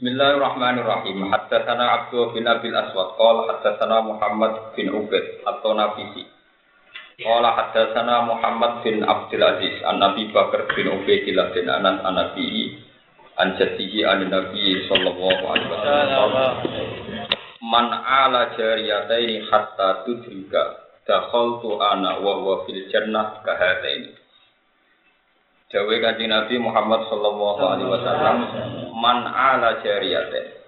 Bismillahirrahmanirrahim. Haddatsana Abdul bin Abil Aswad qala haddatsana Muhammad bin Ubaid atau Nafisi. Qala haddatsana Muhammad bin Abdul Aziz an Nabi Bakar bin Ubaidillah bin Anas an Nabi an jaddihi an Nabi sallallahu alaihi wasallam. Man ala jariyataini hatta tudrika dakhaltu ana wa huwa fil jannah kahataini. Dawe kanjeng Nabi Muhammad sallallahu alaihi wasallam man ala jariyatin.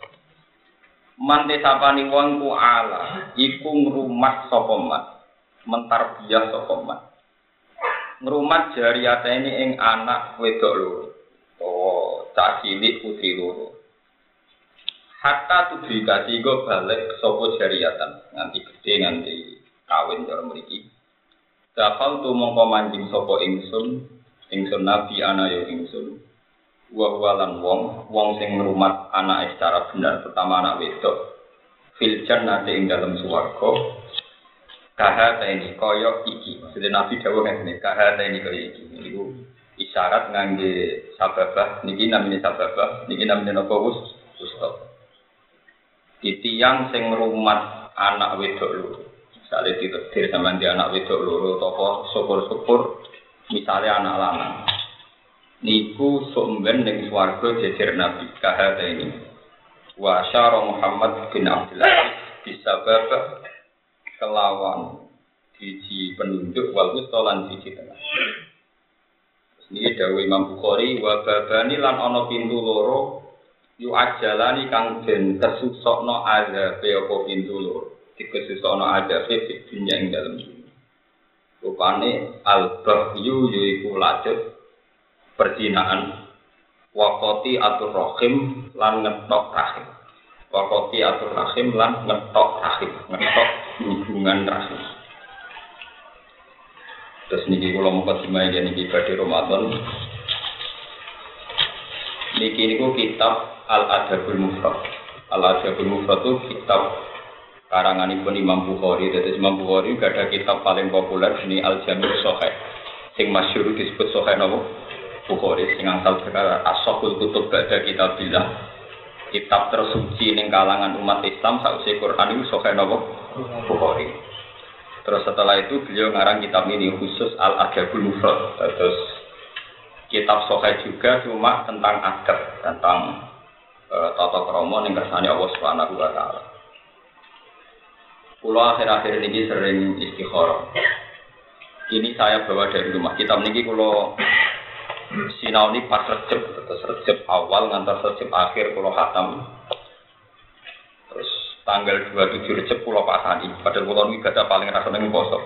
Man desapani wong ku ala iku ngrumat mentarbiyah sapa man. Ngrumat jariyatene ing anak wedok loro. Oh, cah cilik putri loro. Hatta tudrika tiga balik sapa jariyatan nganti gede nganti kawin cara mriki. Dakal tu mongko manjing sapa ingsun ingsun nabi ana ya ingsun. Wa walan wong wong sing ngrumat anak secara benar pertama anak wedok. Fil jannati ing dalam swarga. Kahata ini kaya iki. Maksudnya nabi dawuh ngene kahata ini kaya iki. Niku isyarat ngangge sababah niki namine sababah niki namine napa wus ustad titiang sing ngrumat anak wedok loro. Misalnya ditetir sama dia anak wedok loro toko syukur-syukur misalnya anak lanang niku sumben ning swarga jejer nabi kahata ini. Wa syara Muhammad bin Abdullah disabab kelawan siji penunjuk wal lan siji tengah. Ini dawe Imam Bukhari wa babani lan ana pintu loro yu ajalani kang den kesusokno azabe apa pintu loro? Dikesusokno azabe dunya ing dalem. dunya Rupane al-bahyu yaiku lajut perzinaan wakoti atur rahim lan ngetok rahim. Wakoti atur rahim lan ngetok rahim ngetok hubungan rahim. Terus niki kula mau dimai ya niki badhe Ramadan. Niki niku kitab Al Adabul Mufrad. Al Adabul Mufrad itu kitab karangan pun Imam Bukhari. Jadi Imam Bukhari gak ada kitab paling populer ini Al Jami Sohe. Sing masyur disebut Sohe nopo Bukhari. Sing asal perkara Asokul Kutub gak ada kitab bilang kitab tersuci ning kalangan umat Islam sausi Quran itu Sohe nopo Bukhari. Terus setelah itu beliau ngarang kitab ini khusus Al Adabul Mufrad. Terus kitab Sohe juga cuma tentang adab, tentang uh, tata krama ning Allah Subhanahu wa taala. Pulau akhir-akhir ini sering istikharah. Ini saya bawa dari rumah. Kitab ini kalau sinau ini pas recep, terus recep awal ngantar recep akhir kalau hatam. Terus tanggal 27 recep pulau pasani. Padahal pulau ini ibadah paling rasa nengu poso.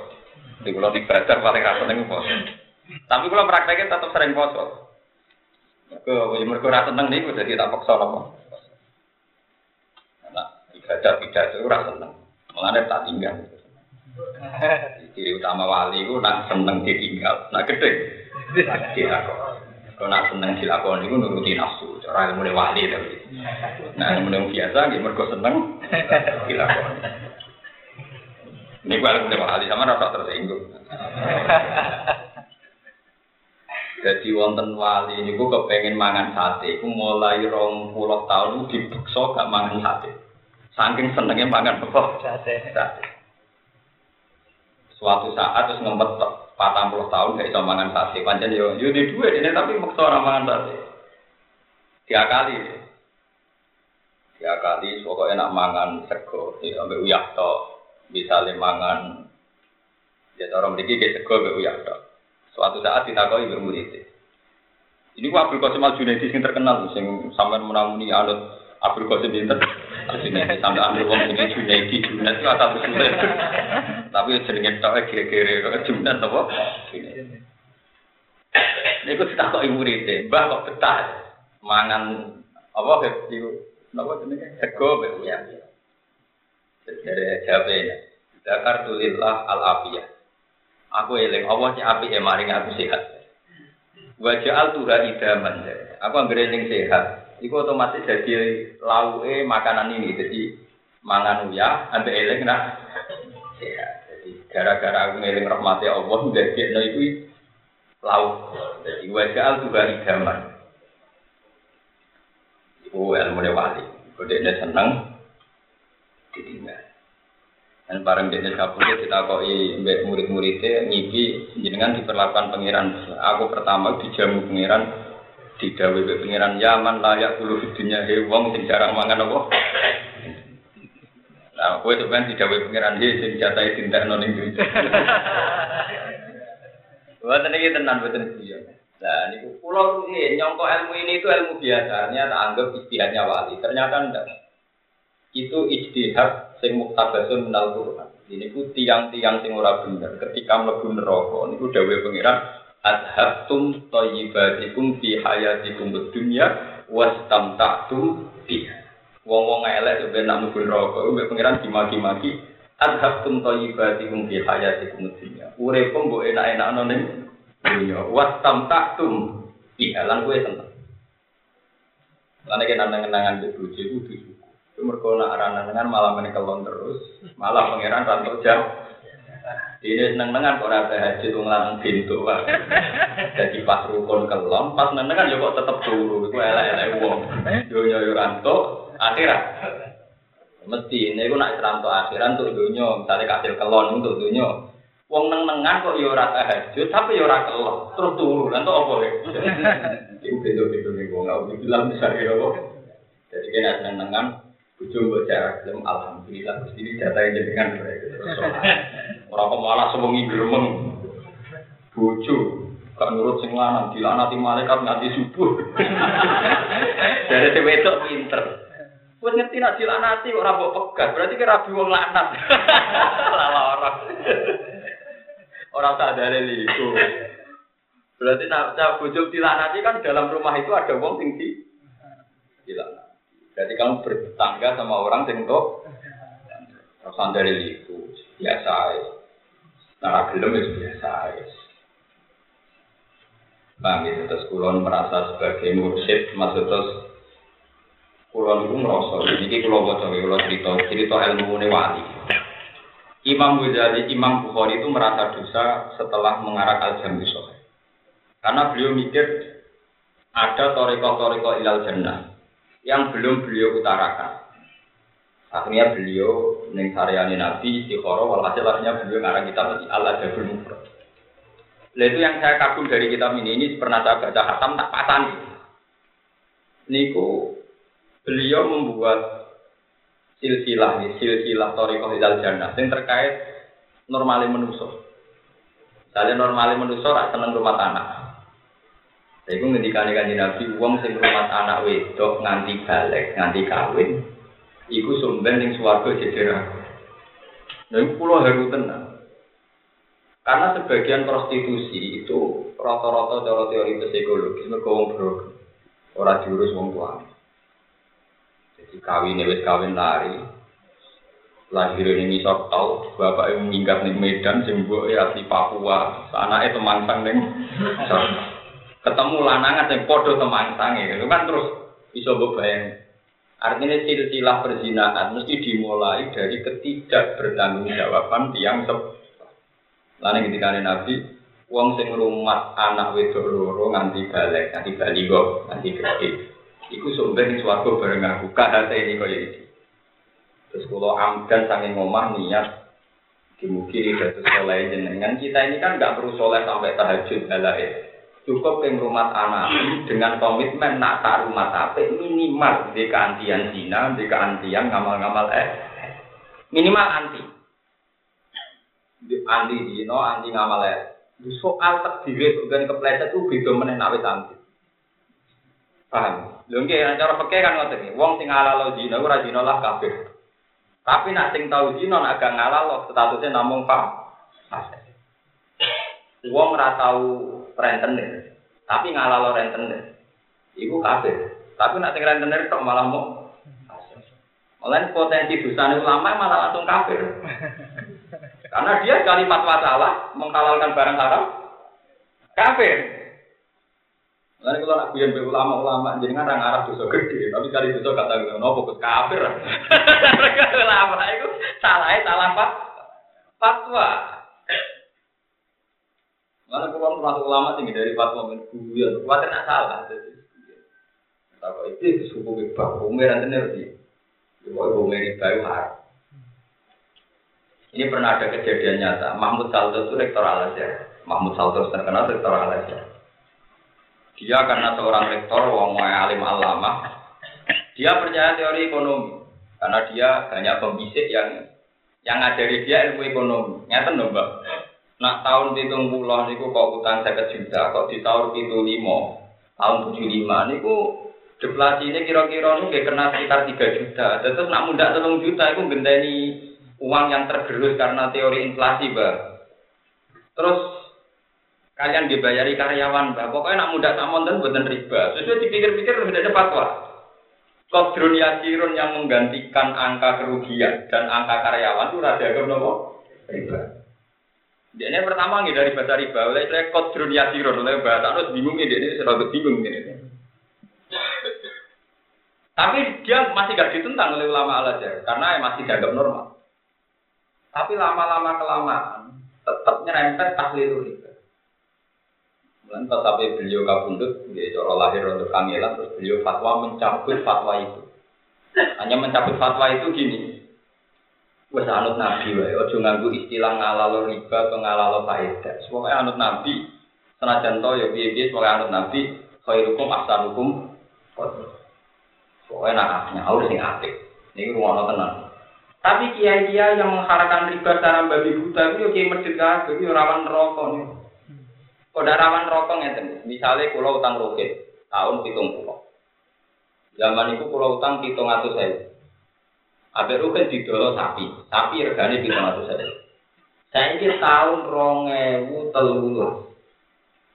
Di pulau ibadah paling rasa nengu poso. Tapi kalau prakteknya tetap sering poso. Ke mereka rasa nengu ini jadi tak paksa apa. Nah, ibadah ibadah itu rasa nengu. Mengenai tak tinggal. Ciri utama wali itu nak seneng ditinggal, nak gede dilakon. Kalau nak seneng dilakon itu nuruti nafsu, cara ilmu wali tapi. Nah ilmu biasa, dia mergo seneng dilakon. Ini kalau ilmu wali sama rasa tersinggung. Jadi wonten wali ini gue kepengen mangan sate, gue mulai rong puluh tahun dibekso gak mangan sate. Saking senengnya makan. Sate. Suatu saat terus ngempet patang puluh tahun gak bisa mangan sate. Panjang yo yo di dua ini tapi maksa orang mangan sate. Tiga kali. Tiga kali pokoknya nak mangan sego, ya ambil uyak to. Misalnya mangan ya orang memiliki ke sego ambil uyak to. Suatu saat ditakoi bermurid. Ini gua Abdul Qasim Al Junaidi yang terkenal, sing sampean menamuni anut Abdul Qasim Binten. Junaidi sampai ambil wong ini Junaidi Junaidi itu asal usulnya. Tapi jenenge tok kira-kira kok Junaidi apa? Kok ibu rite, mbah kok betah mangan apa itu apa jenenge sego be ya. Jadi jawabnya, Dakar tulillah al afiyah. Aku eling Allah sing apik ya maring aku sehat. Wajah al tuha idaman. Aku anggere sing sehat. Iku otomatis jadi lauke makanan ini. Jadi mangan uya, ambil eling nak sehat. Jadi gara-gara aku ngeling rahmati Allah, jadi no itu lauk. Jadi wajah al tuha idaman. Iku Iku ilmu wali. Kodene seneng ditinggal. Dan bareng dia kabur kita koi murid-muridnya ngipi jenengan diperlakukan pangeran. Aku pertama dijamu pangeran didawe mbak pangeran Yaman layak dulu dunia hewong sing jarang mangan apa. Nah, aku itu kan didawe pangeran dia sing noning duit. Buat ini tenan betul dia. Nah, ini pulau ini nyongko ilmu ini itu ilmu biasa, ternyata anggap istihadnya wali. Ternyata enggak. Itu ijtihad sing muktabasun minal Quran. Ini ku tiang-tiang sing ora bener. Ketika mlebu neraka niku dawuh pangeran adhabtum thayyibatikum fi hayatikum dunya wastamta'tum biha. Wong-wong elek ben nak mlebu neraka mbek pangeran dimaki-maki adhabtum thayyibatikum fi hayatikum dunya. Uripmu mbok enak-enakno ning dunya wastamta'tum biha lan kowe seneng. Lan nek nang-nangan di bojo iku mereka nak aran malah menekelon terus, malah pangeran rantau jam. Ini seneng nengan kok rata haji tuh ngelarang pintu. Jadi pas rukun kelon, pas nengan ya kok tetep turu. Itu elek elek uang. Yo ranto akhirat. Mesti ini gue nak ranto akhirat untuk dunia. Misalnya kasih kelon untuk dunia. Wong neng nengan kok yo rata haji, tapi yo rata kelon. Terus turu, ranto apa ya? Itu pintu pintu nih gue nggak bilang misalnya apa. Jadi kena seneng nengan, Bujo buat cara film alhamdulillah terus ini data yang jadi kan orang pemalas semengi geremeng bujo gak nurut sing lanang dilanati malaikat nganti subuh dari itu pinter Wes ngerti nak dilanati kok ora pegat, berarti kira rabi wong lanat. Lala orang. Orang tak ada itu. Berarti nak bojo dilanati kan dalam rumah itu ada wong sing di dilanati. Jadi kamu bertangga sama orang yang kok Rasan dari itu biasa Nah, gelem itu biasa Bang, itu terus kulon merasa sebagai mursyid, maksud terus kulon itu merasa. Jadi kulon bocor, kulon cerita, cerita ilmu ini wali. Imam Ghazali, Imam Bukhari itu merasa dosa setelah mengarah al-jami Karena beliau mikir ada toriko-toriko ilal jannah yang belum beliau utarakan. Akhirnya beliau neng saryani Nabi istiqoroh, walhasil akhirnya beliau ngarang kitab ini Allah Jabul Mufrad. itu yang saya kagum dari kitab ini, ini pernah saya baca hatam tak patani. Niku beliau membuat silsilah nih, silsilah Torikoh Hidal Jannah yang terkait normalnya menuso. Misalnya normalnya menuso rak rumah tanah. Iku ngendikane kanjeng Nabi wong sing rumah anak wedok nganti balik, nganti kawin, iku sumben ning swarga jejer aku. Nah, iku kula tenan. Karena sebagian prostitusi itu rata-rata cara teori psikologi mergo wong bro. Ora diurus wong tua. Jadi kawin wis kawin lari. Lahir ini sok tau bapak yang minggat ning Medan mbok asli Papua, anake temangsang ning ketemu lanangan yang podo sange itu kan terus bisa bayang artinya silsilah perzinahan mesti dimulai dari ketidak bertanggung jawaban tiang sep lain ketika nabi uang sing rumah anak wedok loro nganti balik nganti kok nganti gede iku sumber ning swarga bareng aku kahate ini kaya iki. Terus kalau amdan sange ngomah niat dimugi dados soleh jenengan. Kita ini kan nggak perlu soleh sampai tahajud halae cukup yang rumah anak dengan komitmen nak tak rumah tapi minimal di keantian zina, di keantian ngamal-ngamal eh minimal anti. Di anti zina, anti ngamal eh. Soal takdir bukan kepleset itu beda meneh nak anti. Paham? Lho nggih cara peke kan ngoten iki. Wong sing halal zina ora zina lah kafir tapi nak sing tau zina nak gak ngalal statusnya namung pak Wong ora tau rentenir. Tapi ngalalo rentenir. Iku kafir. Tapi nak rentenir tok malah mau Malah potensi dosa ulama malah langsung kafir. Karena dia sekali fatwa salah menghalalkan barang haram kafir. Lalu kalau nak biar ulama-ulama jadi ngarang arah dosa gede, tapi kali dosa kata gue nopo fokus kafir. ulama itu salah salah fatwa. Mana kalau termasuk ulama tinggi dari fatwa men guyon, khawatir nak salah. Tahu itu suku riba, hukumnya nanti ngerti. Hukumnya riba itu haram. Ini pernah ada kejadian nyata. Mahmud Salto itu rektor Al Azhar. Mahmud Salto terkenal rektor Al Azhar. Dia karena seorang rektor, wong alim alama, dia percaya teori ekonomi karena dia banyak pembisik yang yang ngajari dia ilmu ekonomi. Nyata dong, Mbak. Nak tahun hitung pulau niku kok utang saya juta, kok di tahun itu lima, tahun tujuh lima niku deflasi ini kira-kira nih kena sekitar tiga juta. Terus nak muda telung juta itu genteni uang yang tergerus karena teori inflasi, Mbak. Terus kalian dibayari karyawan, Mbak. Pokoknya nak muda tak monten buatan riba. Sesuai dipikir-pikir sudah ada fatwa. Kodrun yasirun yang menggantikan angka kerugian dan angka karyawan itu rada nopo riba. Dia ini pertama nggak dari bahasa riba, oleh saya kodrun yasirun, oleh bahasa harus bingung ini, ini selalu bingung ini. Tapi dia masih gak ditentang oleh ulama al azhar karena masih dianggap normal. Tapi lama-lama kelamaan tetap nyerempet tahlil riba. Pas sampai beliau kabundut, dia cara lahir untuk kangelan, terus beliau fatwa mencabut fatwa itu. Hanya mencabut fatwa itu gini, Wes anut nabi wae, ojo nganggu istilah ngalalo riba atau ngalalo faedah. Semoga anut nabi, senajan to ya piye-piye semoga anut nabi, khairukum ahsanukum Pokoknya nak nyaur sing apik. Rumah tenang. Tapi kiai-kiai yang mengharapkan riba secara babi buta itu ya kiai masjid kabeh, itu rawan rokok nih. Kok rawan rokok ngeten. Misalnya pulau utang roket tahun pitung pulau. Zaman itu pulau utang pitung atau saya. Abe roket didolo sapi, sapi regane pitung atau saya. Saya ini tahun rongewu telur.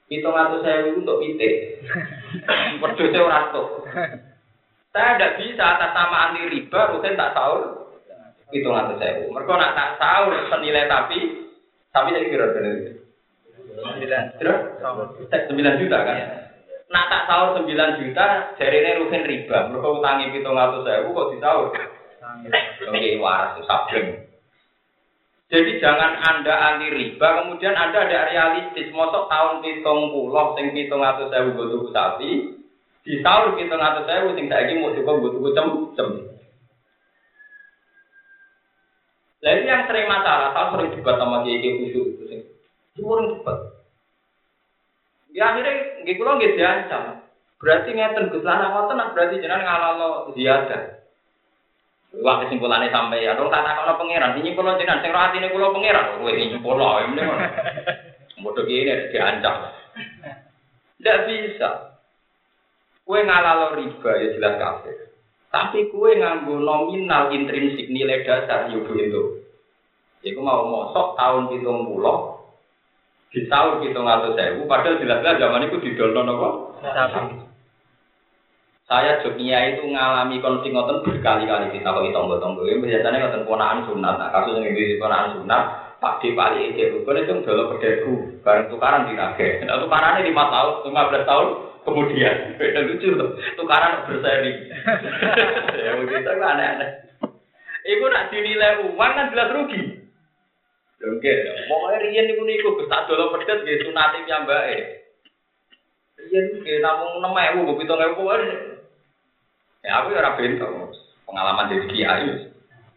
Pitung atau saya untuk pitik. Berdua orang tuh. Saya tidak bisa atas nama anti riba, rutin tak sahur. Pitung atau saya. Mereka nak tak sahur senilai tapi, tapi saya kira benar. Sembilan juta kan? Nah tak sahur sembilan juta, jari ini rugen riba. Mereka utangi pitung atau saya, kok disahur? Waras. Jadi jangan anda anti riba, kemudian anda ada realistis. Mosok tahun pitung pulau, sing pitung atau saya butuh sapi, di sahur pitung atau saya sing saya mau cukup butuh cem cem. Lalu yang sering masalah, saya sering juga sama kiai khusyuk itu sing Cuma cepat. Ya akhirnya nggih kula nggih diancam. Berarti ngeten lan ngoten berarti jenengan ngalalo ziyadah. Wah kesimpulannya sampai ya, dong tak takono pangeran, ini pulau jenengan, sing roh atine kula pangeran, kowe ini pulau, ini mana? Bodoh gini diancam. Tidak bisa. Kue ngalalo riba ya jelas kafir. Tapi kue nganggo nominal intrinsik nilai dasar yo itu. Iku mau mosok tahun pitung pulau, di tahun kita ngatur sewu, padahal jelas-jelas zaman itu didolno nopo. Saya Jogja itu ngalami konflik ngoten berkali-kali kita kok tonggo-tonggo. Biasanya ngoten ponaan sunat. Nah, kasus yang di ponaan sunat, Pak di Pali itu bukan itu dulu pedesku, bareng tukaran di nage. Nah, tukarannya lima tahun, lima belas tahun kemudian. Beda lucu tuh, tukaran berseri. ya begitu kan aneh-aneh. Iku nak dinilai uang kan jelas rugi. Oke, pokoknya riyen niku niku tak dolo pedet nggih sunate piyambake. Riyen nggih namung 6000 mbok 7000 wae. Ya aku ora bento pengalaman dari kiai.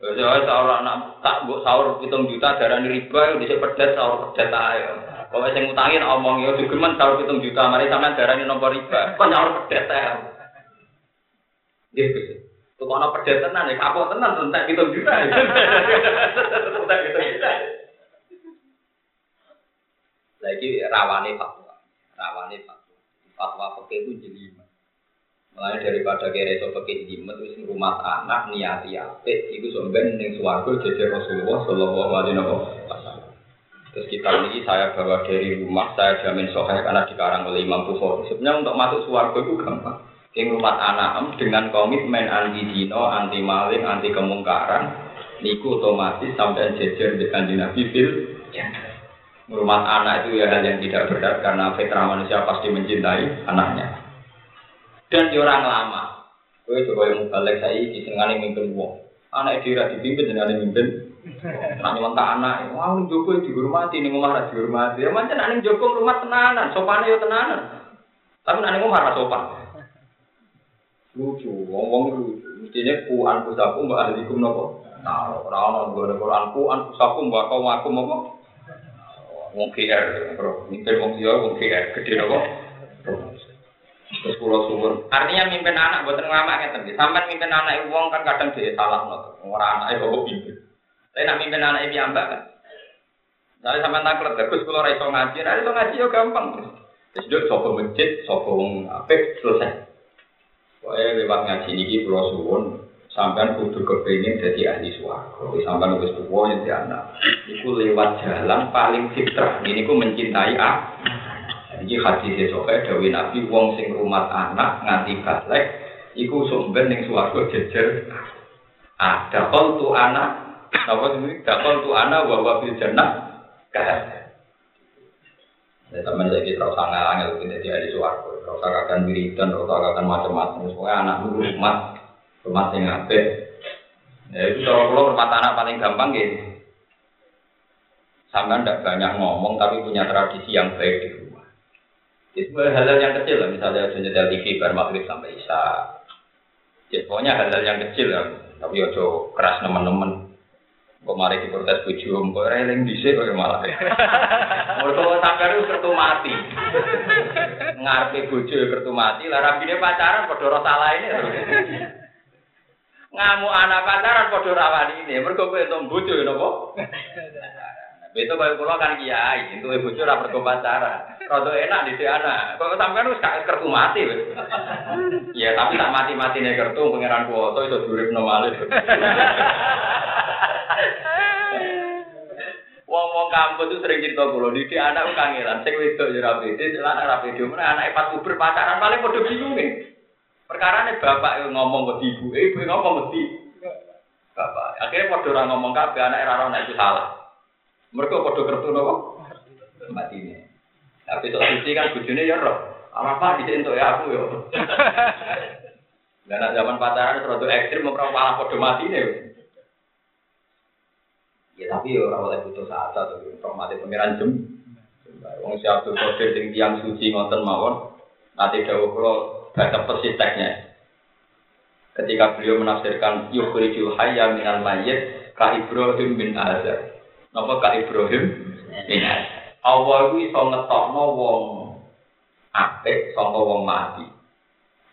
Wis wae sahur anak tak mbok sahur 7 juta darani riba dhisik pedet sahur pedet ae. Pokoke sing utangin omong yo digemen sahur 7 juta mari sampean darani nomor riba. Kok pedet ae. Nggih Gus. Tuh kono pedet tenan ya kapok tenan entek 7 juta. Entek 7 juta. Lagi rawani fatwa, rawani fatwa. Fatwa pakai itu jelimet. Mulai daripada kira itu pakai jelimet itu rumah anak niati apik itu sebenarnya yang suwargo jadi Rasulullah Shallallahu Alaihi Wasallam. Terus kita ini saya bawa dari rumah, saya jamin soheh karena dikarang oleh Imam Bukhari. Sebenarnya untuk masuk suwargo itu gampang. Yang rumah anak dengan komitmen anti dino, anti maling, anti kemungkaran, niku otomatis sampai dengan Nabi fil. Ya. Rumah anak itu ya hal yang tidak berat karena fitrah manusia pasti mencintai anaknya. Dan di orang lama, gue coba yang balik saya di senengane mimpin wong. Anak dia dipimpin dengan mimpin. Nanti mentah anak, wah ini Joko dihormati, ini ngomong dihormati. Ya macam nanti Joko rumah tenanan, sopannya ya tenanan. Tapi nanti ngomong marah sopan. lucu, wong lucu. Mestinya ku anfusakum mbak ahlikum nopo. Nah, orang orang gue Quran ku anfusakum mbak kau aku nopo. Wong KR, bro. Mimpin wong dia wong KR gede nopo. Terus pulau suwun. Artinya mimpin anak buat ngelamak ngeten. Sampai mimpin anak wong kan kadang dia salah. Orang anak itu pimpin. Tapi nak mimpin anak itu ambak kan. Misalnya sampai taklet, bagus kalau raiso ngaji, nah itu ngaji ya gampang. Terus dia sopo masjid, sopo apik, selesai. Pokoknya lewat ngaji ini pulau suwun, sampean kudu kepingin jadi ahli suarga. Sampean wis tuwa jadi anak. Iku lewat jalan paling fitrah. Ini ku mencintai ah. Iki hadis esoke dewi Nabi wong sing rumah anak nganti balik iku sumber ning swarga jejer. Ada kol tu anak, apa ini? Dakol tu anak wa fil jannah Kan? Ya teman saya kita rasa angel kita jadi ahli suwargo, rasa akan wiridan, rasa akan macam-macam. Semuanya anak dulu rumah, rumah yang ngabe. Ya itu kalau rumah anak paling gampang gitu. Sampai tidak banyak ngomong tapi punya tradisi yang baik di Itu hal-hal yang kecil lah, misalnya nyetel TV bar maghrib sampai isya. Ya, pokoknya hal-hal yang kecil lah, tapi ojo keras teman-teman. Kok mari diprotes bojo, kok reling dhisik kok malah. Mergo sampeyan itu kertu mati. Ngarepe bojo kertu mati, lah rabine pacaran padha ora salah ini. Ngamuk anak pacaran padha ora wani ini. Mergo kowe entuk bojo napa? Itu kalau pulau kan kiai, itu ibu curah pergi pacaran. Rodo enak di anak. Kok sampean wis kertu mati wis. Ya tapi tak mati-mati nih kertu pangeran kuoto itu durip normalis. Wong-wong kampus itu sering cerita kulo, di anak kangelan, sing wedok ya rapi, di celana rapi, di mana anak pas puber pacaran paling bodoh bingung nih. Perkara nih bapak ngomong ke ibu, ibu yang ngomong ke bapak. Akhirnya bodoh orang ngomong kabe anak era itu salah. Mereka bodoh kertu nopo, mati ini. Tapi sok suci kan bujune ya roh. Apa di untuk ya aku yo. Dan zaman pacaran terlalu ekstrim, memperang malah bodoh mati nih. Ya tapi ya orang oleh butuh saat atau informasi pengiran jem. Wong si Abdul Qadir sing tiang suci ngonten mawon. Nanti dawuh kula baca persis teksnya. Ketika beliau menafsirkan yukhrijul hayya minal mayyit ka Ibrahim bin Azar. Napa ka Ibrahim bin Azar. Allah iku iso ngetokno wong apik saka wong mati.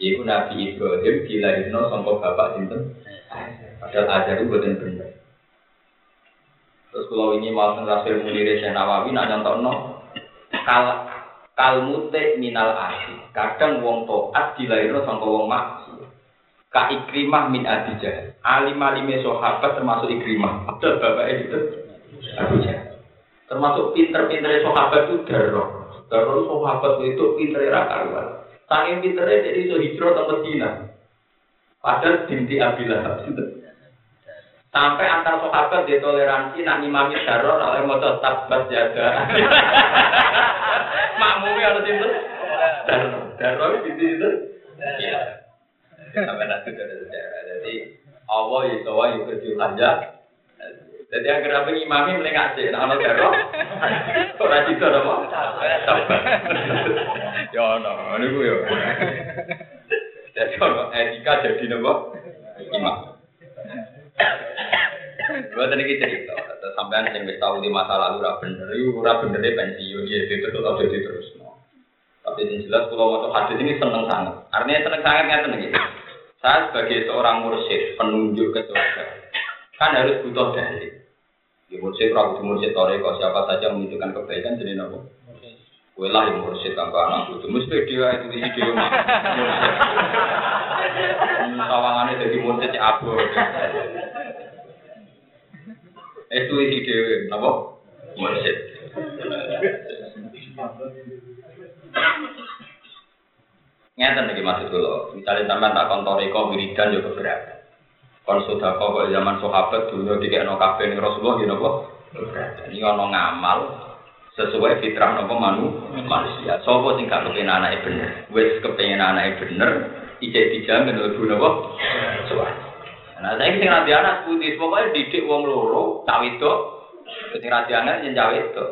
Iku Nabi Ibrahim dilahirno saka bapak sinten? Padahal Azar itu boten bener. Terus kalau ini mau rasul munir saya nawawi nak no kal kalmute minal asi. Kadang wong toat dilahirno sangka wong maksi. Ka ikrimah min adijah. Alim alime sahabat termasuk ikrimah. Ada bapak itu Abu Termasuk pinter-pinter sahabat itu darah. Darah sahabat itu pinter rakaruan. Saking pinternya jadi so hijrah ke Medina. Padahal binti Abilah. Sampai antar sahabat di toleransi nak imami daror oleh motor tabat jaga. Makmumnya harus itu. Daror, daror di situ. Iya. Sampai nanti ada sejarah. Jadi Allah itu wa yukerjul aja. Jadi yang kenapa imami melengak sih, nah ono daror. Ora itu apa? Tabat. Ya ono, ini gue ya. Jadi ono etika jadi nopo imam. Gue tadi kita cerita, sampean yang wis tahu di masa lalu ora bener, itu ora bener pensiun ya itu tetap jadi terus. Tapi yang jelas kalau mau hadis ini seneng sangat. Artinya seneng sangat nggak seneng gitu. Saya sebagai seorang mursyid penunjuk ke surga kan harus butuh dalil. Di mursyid kalau di mursyid toreko siapa saja menunjukkan kebaikan jadi nopo. Kue lah yang mursyid tanpa anak itu mesti dia itu di dia mah. Tawangannya jadi mursyid abu. Itu isi dewi, apa? Mursyid. Ngeten iki maksud kula. Misalnya sampean tak kontoriko wiridan yo keberatan. Kon sedekah kok zaman sahabat dulu dikekno kabeh ning Rasulullah yo napa? Keberatan. Ini ono ngamal sesuai fitrah nopo manu manusia. Sopo sing gak kepengen anake bener. Wis kepengen anake bener, ijek dijamin lebu nopo? Suwarga. Nah, saya sing rabi anak putih, pokoknya didik wong loro, cawe itu, sing rabi anak yang cawe itu.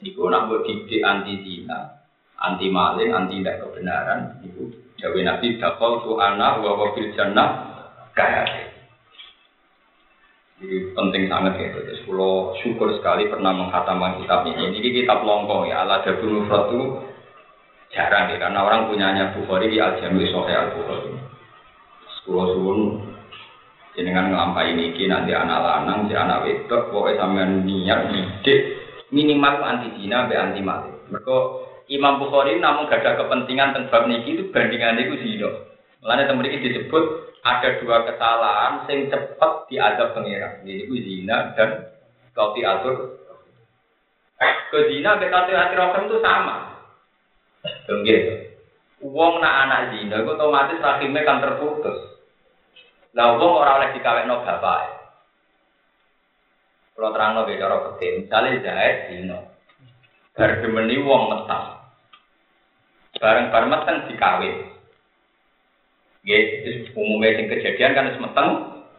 Iku nak buat didik anti zina, anti maling, anti tidak kebenaran, ibu Jawa Nabi dakol tu anak wa wa fil jannah kaya. Ini penting sangat ya. Terus kalau syukur sekali pernah menghatamkan kitab ini. Ini kitab longkong ya. Ala Jabul Mufrad itu jarang ya. Karena orang punyanya Bukhari di Al-Jami Sohe Al-Bukhari. Sepuluh suun. Jenengan ngelampai ini nanti anak lanang, si anak wedok, pokoknya sampean niat, ide, minimal anti zina, be anti mati. Mereka Imam Bukhari namun gak ada kepentingan tentang niki itu bandingan itu zina. Mulanya teman disebut ada dua kesalahan sing cepet diadab pengira. Itu zina dan kau diatur. Ke zina ke kau diatur itu sama. Enggak. Uang nak anak zina, itu otomatis rahimnya kan terputus. Lah wong ora oleh dikawekno bapak. Kalau terang lo cara petir, misalnya jahit dino, bar demeni wong metang, bareng bareng meteng dikawin. Gitu, umumnya sing kejadian kan harus meteng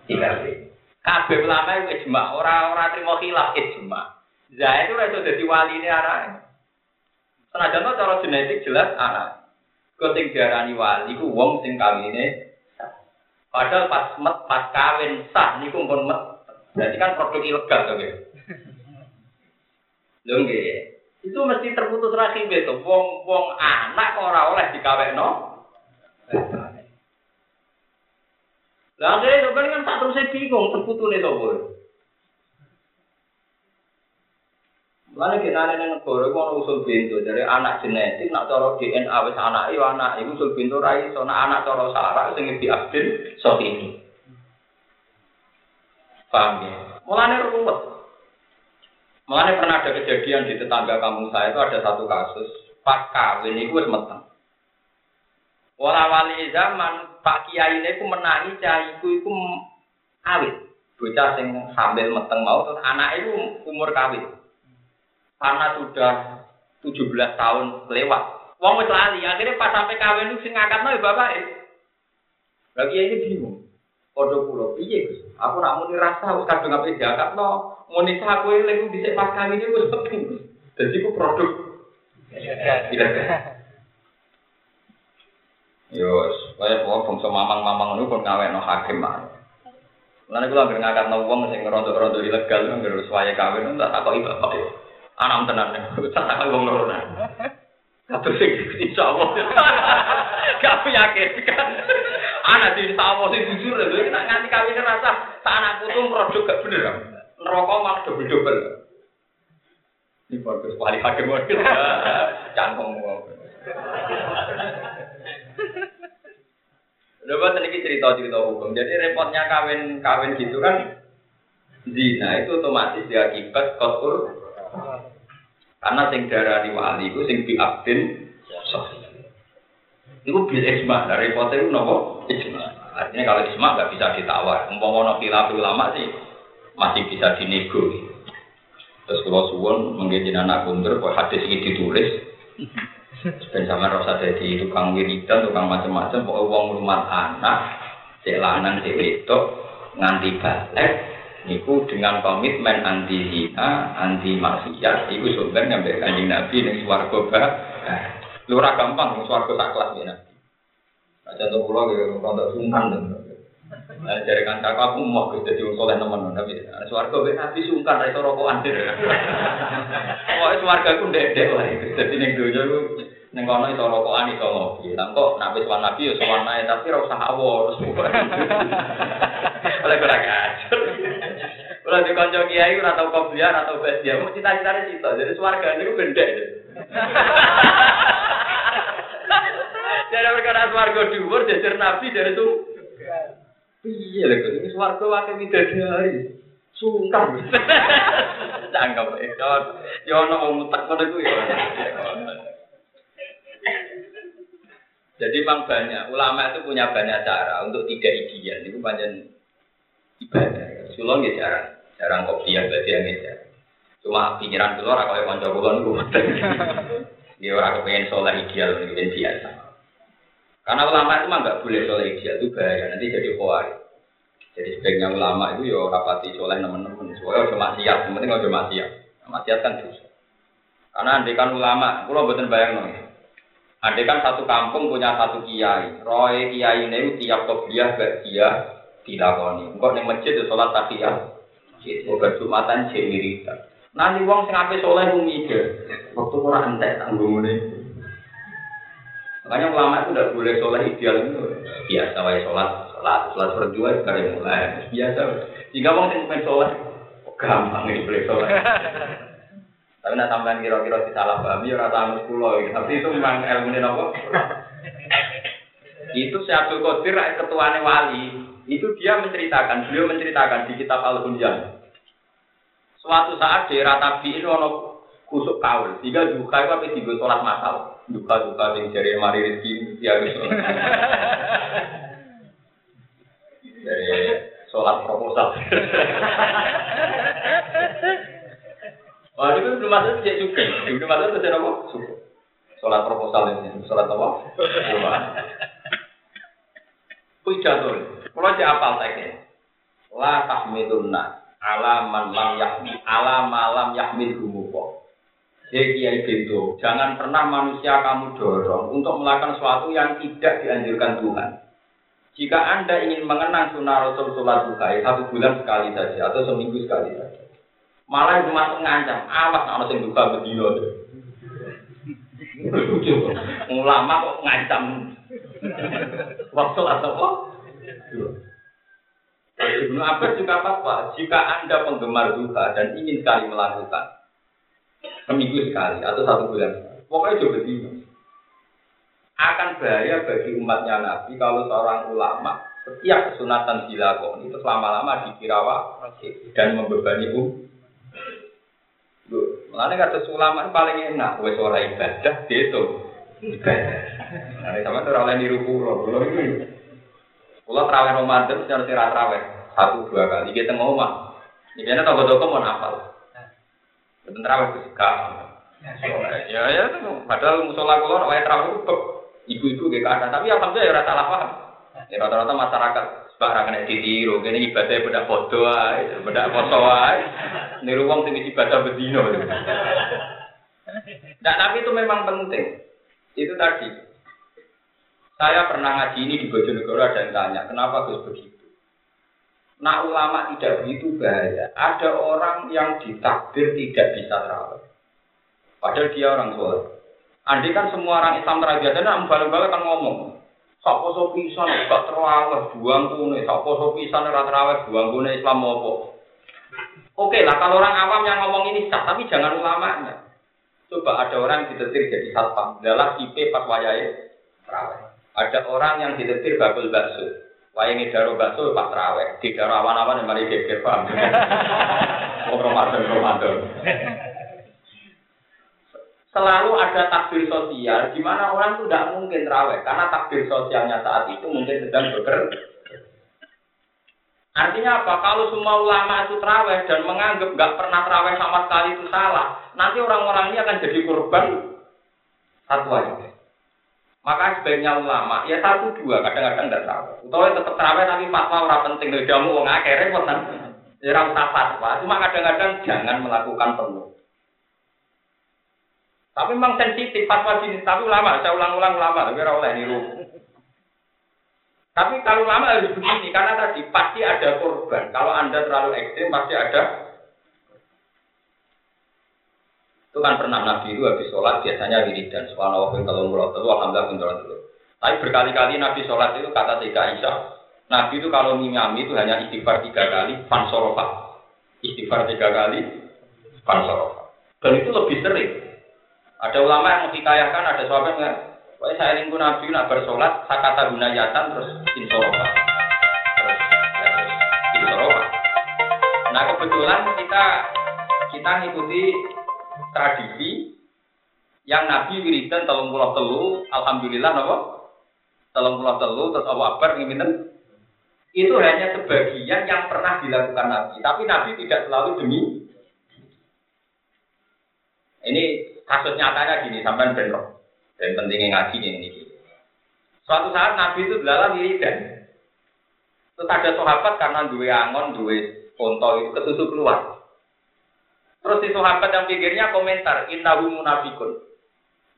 dikawin. Kabeh ulama itu ijma, ora-ora terima khilaf ijma. Zahid itu itu jadi wali ini anak. Senajan to cara genetik jelas anak. Kau sing diarani wali ku wong sing kawine Padahal pas met, pas kawin sah niku pun met. Berarti kan produk ilegal tuh ya. Lho Itu mesti terputus rahim itu. Wong wong anak ora oleh dikawekno. Lah akhirnya kan tak terus bingung nih sobo. Mana kita ada yang negara itu usul pintu dari anak genetik nak cara DNA wis anak itu anak itu usul pintu rai so anak cara sarah sing diambil so ini. Paham ya? Mulanya ruwet. Mulanya pernah ada kejadian di tetangga kampung saya itu ada satu kasus pas kawin itu wis Wala wali zaman Pak Kiai ini ku menangi cah iku iku awit. Bocah sing hamil meteng mau terus anak itu umur kawin karena sudah 17 tahun lewat. Wong wis lali, akhirnya pas sampai kawin lu sing ngangkatno ya bapak. Lagi ini bingung. Padha kula piye Gus? Aku nak muni rasa wis kadung ape diangkatno. Muni aku lagi dhisik pas kawin wis penting. Dadi ku produk. Tidak. Yo, saya pokok fungsi mamang mamang nu pun ngawe no hakim mah. Lain aku lagi ngangkat no uang masih ngerontok rontok ilegal nu ngerus suaya kawin nu apa itu apa ya. Anam tenan nih, kita tak akan ngomong nona. Kata sih di sawo, kau yakin kan? Anak di sawo sih jujur lah, jadi nak nganti kawin ngerasa tak anakku tuh produk gak bener. kan? Rokok malah double double. Ini bagus, wali hakim wakil, jangan ngomong. Buat ini cerita-cerita hukum. Jadi repotnya kawin kawin gitu kan zina itu otomatis diakibat kotor karena sing darani wali iku sing biabdin sahih. Iku bil isma dari kota itu nopo isma. Artinya kalau isma nggak bisa ditawar. Umpama nopo ulama sih masih bisa dinego. Terus kalau suwon mungkin anak kundur, hadis ini ditulis. Dan sama rasa jadi tukang wiridan, tukang macam-macam, pokoknya uang rumah anak, cek lanang, cek wedok, nganti balik, niku dengan komitmen anti zina, anti maksiat, iku sumber nyampe kanjeng Nabi ning swarga ba. Lu ora gampang ning swarga tak kelas ya Nabi. Kula ge rada sungkan to. Nah, dari kancaku aku mau kita jadi soleh teman tapi swarga be Nabi sungkan iso rokokan dir. Pokoke swarga ku ndek-ndek wae. Dadi ning donya ku ning kono iso rokokan iso ngopi. Kok nek wis Nabi ya sowan tapi ora usah awor. Oleh kira kalau di konco kiai ora tau kopiah atau dia mau cita-citane cita. Jadi swarga niku gendek. Jadi perkara swarga dhuwur jajar nabi dari itu. Iya lho, ini swarga wae widadari. Sungkan. Itu. Ya ono wong mutek ngono iku ya. Jadi memang banyak ulama itu punya banyak cara untuk tidak ideal. Itu panjang ibadah. Sulong ya jarang. Jarang kopiah berarti yang. Cuma pikiran keluar aku yang kanca kula niku. Dia orang kepengen sholat ideal mungkin biasa. Karena ulama itu mah nggak boleh sholat ideal itu bahaya nanti jadi khawarij. Jadi sebaiknya ulama itu ya rapati sholat teman-teman. Soalnya cuma siap, penting cuma siap. Maksiat kan dosa. Karena andai kan ulama, kalau buatan bayang nih. Ada kan satu kampung punya satu kiai. Roy kiai ini tiap gak dia dilakoni. Engkau nih masjid itu sholat tahiyat. Obat jumatan cek wiridan. Nanti uang sing ape soleh mikir. Waktu kurang entek tanggung ini. Makanya ulama itu tidak boleh sholat ideal itu biasa wae sholat sholat sholat berdua sekali mulai biasa. Jika uang sing main sholat gampang ini boleh sholat. Tapi nak tambahan kira-kira disalah pahami ya rasa anus pulau gitu. Tapi itu memang ilmu ini apa? itu si Abdul Qadir ketuanya wali. Itu dia menceritakan, beliau menceritakan di kitab Al Hunjan. Suatu saat daerah Tabi ini ono kusuk kaul. Tiga duka itu apa tiga sholat masal. Duka duka yang jari mari rezeki dia gitu. Dari sholat proposal. Wah, itu belum masuk cek juga. Belum masuk itu apa? Suku. Sholat proposal ini. Sholat apa? Belum Pidato. Kalau cek apal teksnya. La tahmidunna ala man lam yahmi ala malam yahmil gumuko. Jadi kiai bento, jangan pernah manusia kamu dorong untuk melakukan sesuatu yang tidak dianjurkan Tuhan. Jika anda ingin mengenang sunnah Rasul sholat duha, satu bulan sekali saja atau seminggu sekali saja. Malah itu masuk ngancam, awas ana sing duka bedino. Ulama kok ngancam. Waktu atau apa? Ibnu Abbas juga apa? Jika Anda penggemar duka dan ingin sekali melakukan seminggu sekali atau satu bulan pokoknya coba bedino. Akan bahaya bagi umatnya Nabi kalau seorang ulama setiap kesunatan dilakoni itu selama-lama dikira dan membebani umat Mulane kata ulama paling enak, wes ora ibadah gitu. Ibadah. Nah, sama tuh oleh niru pulau, pulau ini. Pulau terawih Ramadan secara sirah terawih satu dua kali. Kita ngomong, ini kan toko-toko mau nafal. Bener terawih itu suka. Ya ya, padahal musola kulo oleh terawih itu ibu-ibu gak ada, tapi alhamdulillah ya rata salah paham. Ya rata-rata masyarakat Barang kena ditiru, kene ibadah beda foto ae, beda foto ae. Niru wong sing ibadah bedino. Nah, tapi itu memang penting. Itu tadi. Saya pernah ngaji ini di Bojonegoro ada yang tanya, kenapa Gus begitu? Nah ulama tidak begitu bahaya. Ada orang yang ditakdir tidak bisa terawih. Padahal dia orang soleh. Andai kan semua orang Islam terbiasa, nah balik-balik kan ngomong, Sapa so pisan gak terawih buang kune, sapa so pisan ora terawih buang kune Islam apa? Oke lah kalau orang awam yang ngomong ini sah, tapi jangan ulamanya. Coba ada orang ditetir jadi satpam, adalah IP pas wayahe terawih. Ada orang yang ditetir bakul bakso, wayahe ngidaro bakso pas terawih, didaro awan-awan yang mari geger paham. Ramadan Ramadan selalu ada takbir sosial di mana orang itu tidak mungkin terawih karena takbir sosialnya saat itu mungkin sedang bekerja. Artinya apa? Kalau semua ulama itu terawih dan menganggap nggak pernah terawih sama sekali itu salah, nanti orang-orang ini akan jadi korban satu aja. Maka sebaiknya ulama ya satu dua kadang-kadang tidak terawih. Atau tetap terawih tapi fatwa orang penting dari jamu orang akhirnya pun ya usah fatwa. Cuma kadang-kadang jangan melakukan penuh. Tapi memang sensitif fatwa sini, tapi ulama, saya ulang-ulang ulama, tapi oleh niru. Tapi kalau lama harus begini, karena tadi pasti ada korban. Kalau Anda terlalu ekstrim, pasti ada. Itu kan pernah Nabi itu habis sholat, biasanya wiridan. Subhanallah, kalau murah alhamdulillah, pintar dulu. Tapi berkali-kali Nabi sholat itu kata tiga Aisyah. Nabi itu kalau ngimami itu hanya istighfar tiga kali, fansorofa. Istighfar tiga kali, fansorofa. Dan itu lebih sering. Ada ulama yang menghikayahkan, ada sahabat yang Pokoknya saya lingkup Nabi nak bersolat, sakata gunayatan terus insorofa. Terus, ya, terus insorofa. Nah kebetulan kita kita ngikuti tradisi yang Nabi wiridan telung pulau telu, alhamdulillah nopo telung pulau telu terus Akbar ngimiten itu hanya sebagian yang pernah dilakukan Nabi, tapi Nabi tidak selalu demi. Ini Kasus nyatanya gini, sampai bentrok. Dan pentingnya ngaji ini. Suatu saat Nabi itu belalang wiridan. Terus ada sahabat karena dua angon, dua konto itu ketutup keluar. Terus si sahabat yang pikirnya komentar, innahu munafikun.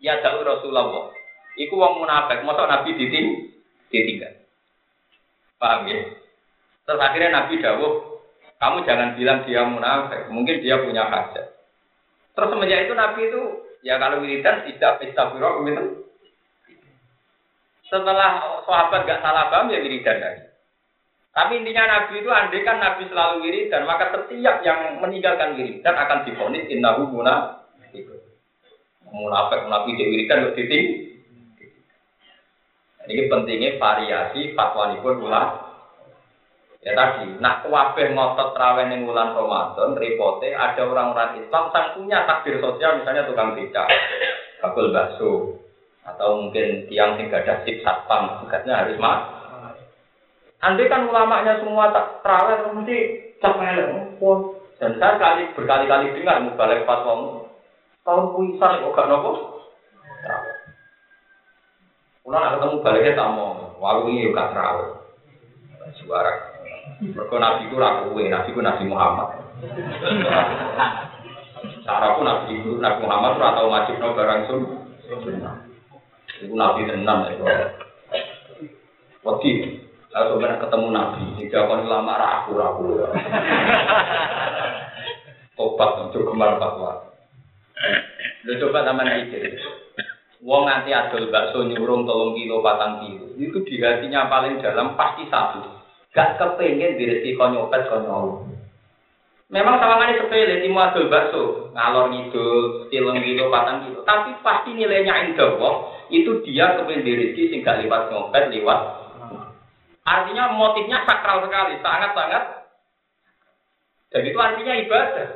Ya jauh Rasulullah. Iku wong munafik, mosok Nabi diting ditinggal. Paham ya? Terus akhirnya Nabi dawuh, kamu jangan bilang dia munafik, mungkin dia punya hajat. Terus semenjak itu Nabi itu ya kalau wiridan tidak istighfar gitu. Setelah sahabat gak salah paham ya wiridan lagi. Tapi intinya Nabi itu andai kan Nabi selalu wiridan, maka setiap yang meninggalkan wiridan akan difonis innahu munafik. Munafik munafik di wiridan titik ini pentingnya variasi fatwa pun ulah. Ya tadi, nak wabeh ngotot terawih ning bulan Ramadan, repote ada orang-orang Islam yang punya takdir sosial, misalnya tukang beca, bakul bakso, atau mungkin tiang sing gadah sip satpam, tugasnya harus mak. Andai kan ulamanya semua tak terawih, mesti cap pun. Dan saya kali berkali-kali dengar balik fatwa tahun puisan kok gak nopo. Kalau nak ketemu baliknya tak mau, walau ini juga terawih. Suara. Mereka nabi itu ragu, nabi itu nabi Muhammad. Cara pun nabi itu nabi Muhammad atau wajib no barang sun. Itu nabi tenang itu. Waktu kalau sebenarnya ketemu nabi, jika kau lama ragu ragu. Tobat untuk kemar fatwa. Lu coba sama mikir. Wong nganti adol bakso nyurung tolong kilo patang kilo. Itu di hatinya paling dalam pasti satu. Gak kepengen diri kau nyopet kau Memang sawangannya sepele, timu adol bakso, ngalor ngidul, tilung kilo, patang kilo. Tapi pasti nilainya indah itu dia kepengen diri sing gak lewat nyopet, lewat. Artinya motifnya sakral sekali, sangat-sangat. Dan itu artinya ibadah.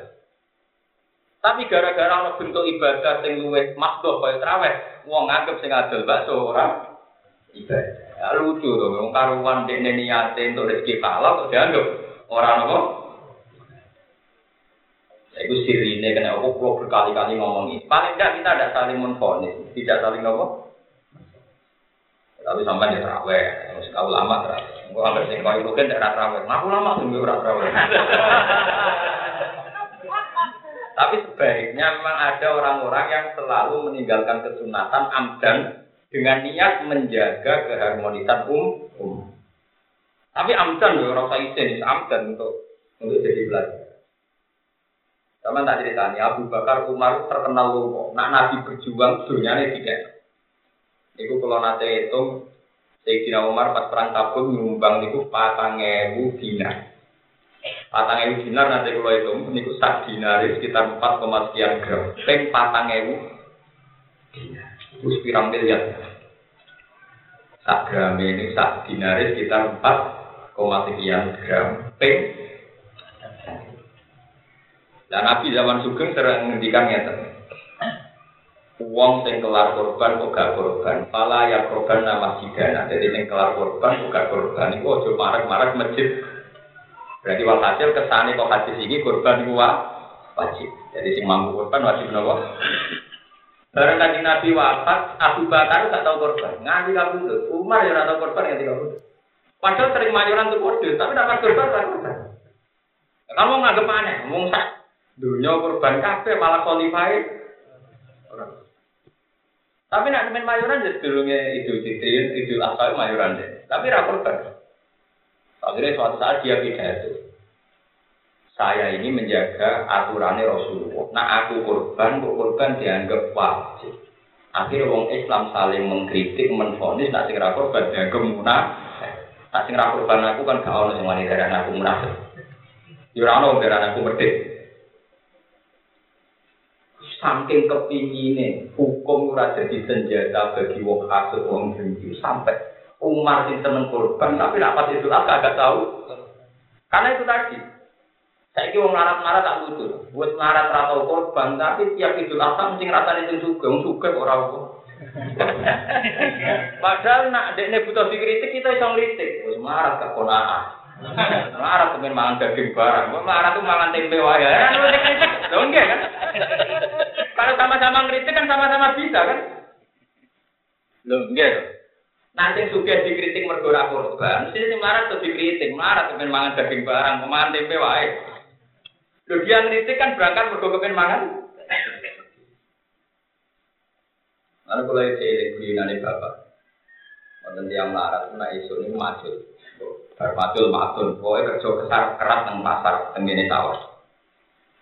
Tapi gara-gara ono bentuk ibadah sing luwih makdoh kaya traweh, wong nganggep sing adol bakso ora ibadah. Ya, lucu to, wong karuan dekne niate untuk rezeki halal kok dianggap ora nopo. Itu sirine kena aku perlu berkali-kali ngomong ini. Paling tidak kita ada saling menfonis, tidak saling nopo. Tapi sampai di terawih, harus kau lama terawih. Gue ambil sing kau kan tidak terawih. Ngaku lama tunggu terawih. Tapi sebaiknya memang ada orang-orang yang selalu meninggalkan kesunatan amdan dengan niat menjaga keharmonisan um. um. Tapi amdan ya orang saya amdan untuk untuk jadi belajar. Sama tak ceritanya Abu Bakar Umar terkenal loh. Nak Nabi berjuang dunia ini tidak. Iku kalau nanti itu Sayyidina Umar pas perang tabung nyumbang itu patang ewu dinar. Patang ewu dinar nanti kalau itu, ini sak dinar sekitar empat koma sekian gram. Peng patang ewu dinar, itu pirang miliar. Sak gram ini sak dinar sekitar empat koma sekian gram. Peng dan Nabi zaman Sugeng sering menghentikan ya Uang sing kelar korban kok gak korban, pala ya korban nama sidana. Jadi sing kelar korban kok gak korban, itu ojo marek-marek masjid Berarti walhasil kesane kok hadis ini korban gua wajib. Jadi sing mampu korban wajib nopo. Barang kaji Nabi wafat, Abu Bakar gak tahu korban. Nganti kabundut. Umar ya tahu korban nganti kabundut. Padahal sering mayoran tuh kode, tapi dapat korban gak korban. Kamu nganggep aneh, ngomong sak dunia korban kafe malah kualifai. Tapi nak main mayoran jadi dulunya idul fitri, idul adha mayoran deh. Tapi rapor korban. Akhirnya suatu saat dia pidato. Saya ini menjaga aturannya Rasulullah. Nah aku korban, kok korban dianggap wajib. Akhirnya wong Islam saling mengkritik, menfonis, nak sing korban dianggap munafik. Nak sing korban aku kan gak ono sing wani darah aku munafik. Yo ora aku medhit. Saking kepingine hukum ora jadi senjata bagi wong kasut wong benci sampai Umar sing seneng korban tapi rapat itu agak agak tahu. Karena itu tadi. Saya kira wong larat-larat tak lucu. Buat larat ratau korban tapi tiap itu adha mesti ngrasani sing sugih, wong sugih ora apa. Padahal nak dekne butuh dikritik kita iso ngritik. Wis marah gak konaan. Marah temen mangan daging barang. Marah tuh mangan tempe wae. Kan kritik. Kan? Kalau sama-sama ngritik kan sama-sama bisa kan? Lho enggak. Nanti suka dikritik mergo ora korban, mesti sing marah tuh dikritik, marah kepen mangan daging barang, mangan tempe wae. Lho dia ngritik kan berangkat mergo kepen mangan. Lalu kalau itu eling guyonane bapak. Wonten tiang larat nak isu ini macul. Bar macul matun, pokoknya kerja kesar keras nang pasar tengene sawah.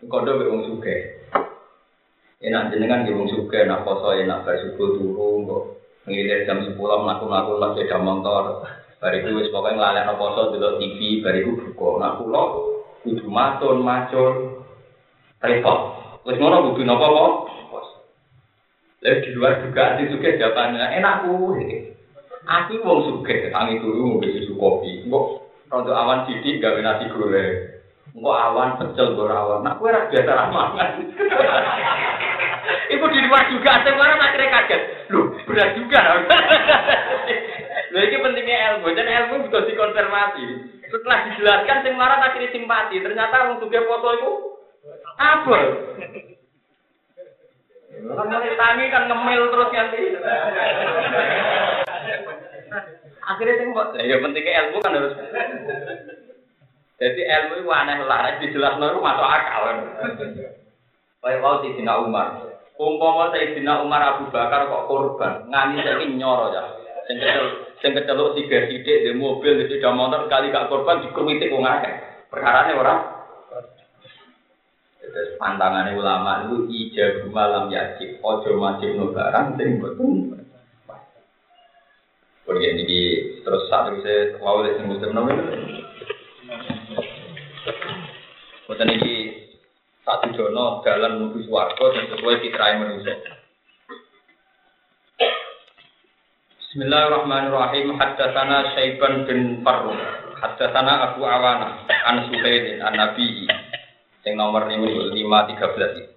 Kondo be wong sugih. Enak jenengan wong sugih nak poso enak subuh turu kok ngilir jam 10 mlaku-mlaku lek sepeda motor. Bariku wis pokoke nglalekno poso delok TV, bariku buka. Nak kula kudu matun macul repot. Wis ngono kudu napa kok? Lalu di luar juga di suge jawabannya enak ku. Aku wong suge, tangi dulu mau susu kopi. Kok untuk awan sidik gak nasi goreng. Kok awan pecel gue awan. Nah, gue biasa ramangan. Ibu di luar juga, ada orang akhirnya kaget. Loh, berat juga. Loh, ini pentingnya ilmu. Dan ilmu bisa dikonfirmasi. Setelah dijelaskan, sing marah akhirnya simpati. Ternyata wong suge foto itu apa? Kan tangi kan ngemil terus nanti. Akhirnya sing mbok, ya pentingnya ilmu kan harus. Jadi ilmu itu aneh lah, dijelasno itu masuk akal. Kayak mau Sayyidina Umar. Umpama Sayyidina Umar Abu Bakar kok korban, ngani saiki nyoro ya. Sing sing keceluk tiga sidik di mobil di sepeda motor kali gak korban dikruwitik wong akeh. Perkarane ora Terus pantangannya ulama itu ijab malam yajib, ojo wajib no barang, sing betul. Kemudian ini terus satu saya mau lihat muslim nomor Kemudian ini satu jono jalan menuju suwargo dan sesuai fitrah manusia. Bismillahirrahmanirrahim. Haddatsana Syaiban bin Farruh. Haddatsana Abu Awana an Suhailin an Nabi yang nomor ini lima tiga belas ini.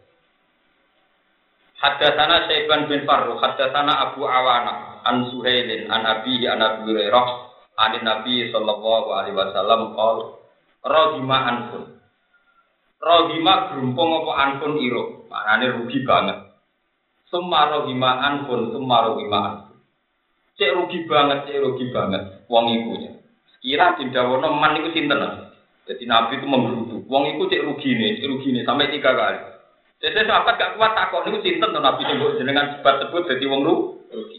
Haddatsana Syaiban bin Farruh, haddatsana Abu Awana an Suhailin an Abi an Abi Hurairah an Nabi sallallahu alaihi wasallam qol Rohima anfun. Rohima gerumpung apa anfun iro, maknane rugi banget. Summa rohima anfun, summa anfun. Cek rugi banget, cek rugi banget wong iku. Kira dindawono man iku sinten? Jadi Nabi itu menggerutu. Wong itu cek rugi nih, cek rugi nih sampai tiga kali. Jadi sahabat gak kuat takut nih cinta tuh Nabi sebut jenengan sebut jadi wong rugi.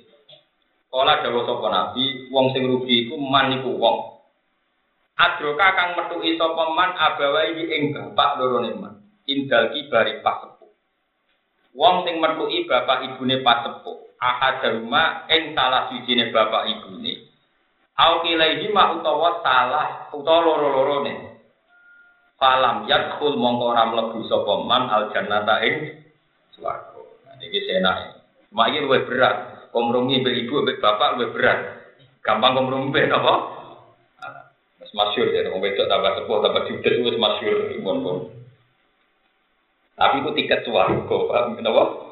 Kalau ada sapa Nabi, wong sing rugi iku man iku wong. Adroka kang metuki sapa man abawai ing bapak loro man. Indal kibari pas sepuh. Wong sing metuki bapak ibune pas sepuh. Ahaduma ing salah sijine bapak ibune. Au kilaihi ma utawa salah utawa loro-loro nih falam yadkhul mongko ora mlebu sapa man al jannata ing swarga. Nah iki senake. Mak iki luwih berat. Kompromi mbek ibu mbek bapak luwih berat. Gampang kompromi mbek apa? Mas masyur ya, wong wedok tambah sepuh tambah judes wis masyur pun. Tapi itu tiket swarga, paham kenapa?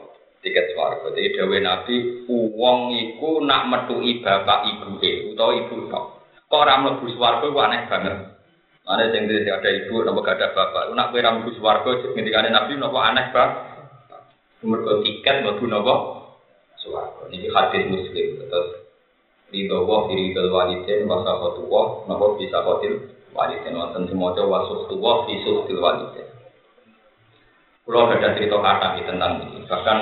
Tiket swarga. Jadi dawe Nabi, uang iku nak metuki bapak ibu e utawa ibu tok. Kok ora mlebu swarga ku aneh banget. Yang tidak ada ibu, nopo gak ada bapak. Nak kue ramu suwargo, ketika nabi nopo aneh bang. Mereka tiket, nopo nopo suwargo. Ini hadis muslim. Terus ridho wah diri walidin, wasa kotu wah, nopo bisa kotil walidin. Wonten semoga wasuh tuwah, disuh til walidin. Pulau ada cerita kata tentang ini. Bahkan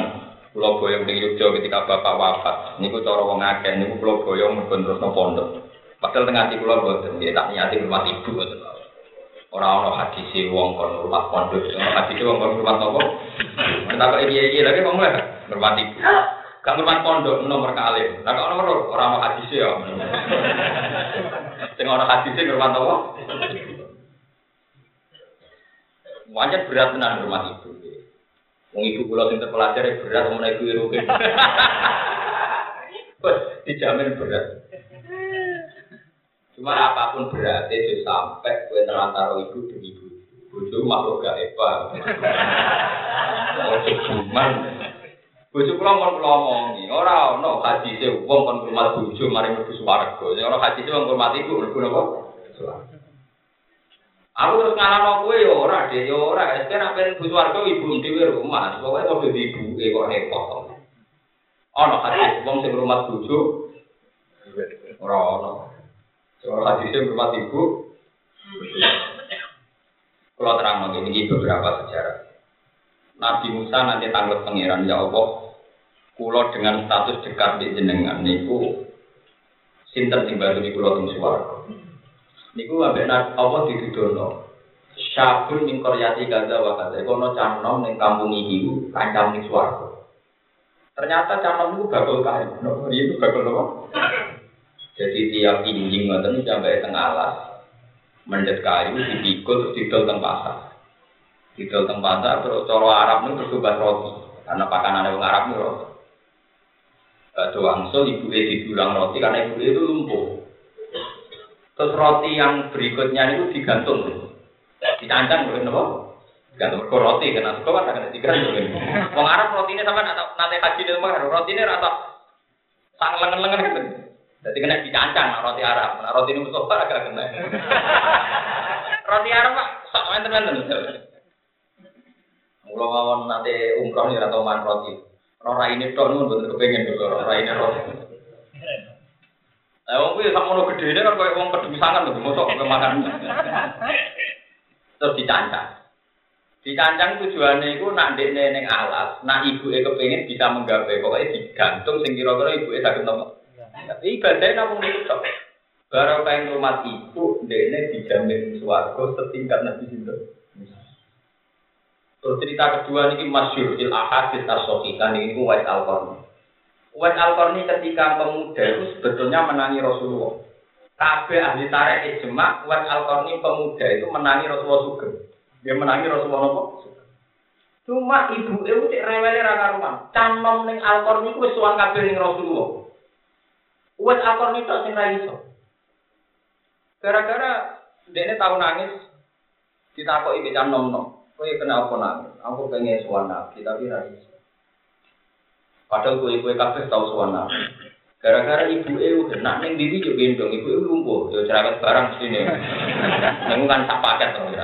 Pulau Boyong di Yogyo ketika bapak wafat, ini ku cara wong ini Pulau Boyong terus pondok. Padahal tengah di pulau boten, dia tak niati rumah ibu boten. Orang orang hadis wong kon rumah pondok, hadis wong kon rumah. Kita kok ini ini lagi ngomong lah, rumah ibu. Gak rumah pondok nomor kali. Nah kalau nomor orang orang hadis ya. Orang hadis rumah toko. Wajar berat tenan rumah ibu. Wong ibu kula sing terpelajar berat menawa ibu ibu. Wes dijamin berat. Cuma apapun beratnya itu sampai kue terantar ibu demi ibu. Bojo makhluk gak eva. Oh cuman. Bojo kula mau kula omongi. Ora ono hadise wong kon rumah bojo mari mlebu swarga. Ora hadise wong hormati iku mlebu napa? Swarga. Aku terus ngalah kowe ya ora, deh ya ora. Sekarang nak pengen butuh warga ibu dhewe rumah. Pokoke padha ibu kok repot. Ana haji wong sing rumah bujuk ora ono. Soal hadisnya berumah ibu. Kalau terang ini beberapa sejarah. Nabi Musa nanti tanggal pangeran ya Allah, Kulo dengan status dekat di jenengan niku sing bantu kulo teng swarga. Niku ambek Allah dituduhno. Syabun ning koryati gaza wa gaza. Kono canom ning kampung iki kancam ning swarga. Ternyata canom itu bakal kayu. No, itu bakal apa? Jadi tiap injing ngoten sampai tengah alas. Mendet kayu dipikul terus didol teng pasar. Didol teng pasar terus cara Arab itu terus roti. Karena pakanan orang Arab itu roti. Batu wangsul ibu e didulang roti karena ibu itu lumpuh. Terus roti yang berikutnya itu digantung. Dicancang loh, nopo? Digantung ke roti kena suka kan kena digantung. Wong Arab roti ini sampai nanti haji di rumah ini rata sang lengan-lengan gitu. Jadi kena dicancang roti Arab. Nah, roti ini Mustafa agak kena. roti Arab pak sok menten-menten. Mula mawon nanti umroh nih atau man roti. Ora ini tok nun bener kepengen dulu ora ini roti. Lah wong kuwi sakmono gedene kan koyo wong pedemisangan lho mosok kok makan. Terus dicancang. Dicancang tujuannya itu nak ndekne ning alas, nak ibuke kepengin bisa menggawe pokoknya digantung sing kira-kira ibuke saged nopo. Tapi ibadahnya namun itu. Barang kain rumah ibu, ndekne dijamin swarga setingkat Nabi Sinten. Terus cerita kedua ini masyur il ahadis as-sohikan ini Wais al-Qarni. Wais al-Qarni ketika pemuda itu sebetulnya menangi Rasulullah. Kabeh ahli tarik ijma, Wais al-Qarni pemuda itu menangi Rasulullah juga. Dia menangi Rasulullah apa? Cuma ibu itu cek rewele ra karuan. Canom ning al-Qarni ku wis suwan ning Rasulullah. Wais al-Qarni tok sing ra iso. Gara-gara dia tahu nangis, ditakoki becam nom-nom. Kue kena apa nangis? Aku pengen suan nabi, tapi rasa. Padahal kue kue kafe tahu suan nabi. Gara-gara ibu eu nak neng diri juga gendong, ibu eu lumpuh, yo cerewet barang sini. Neng kan tak paket ya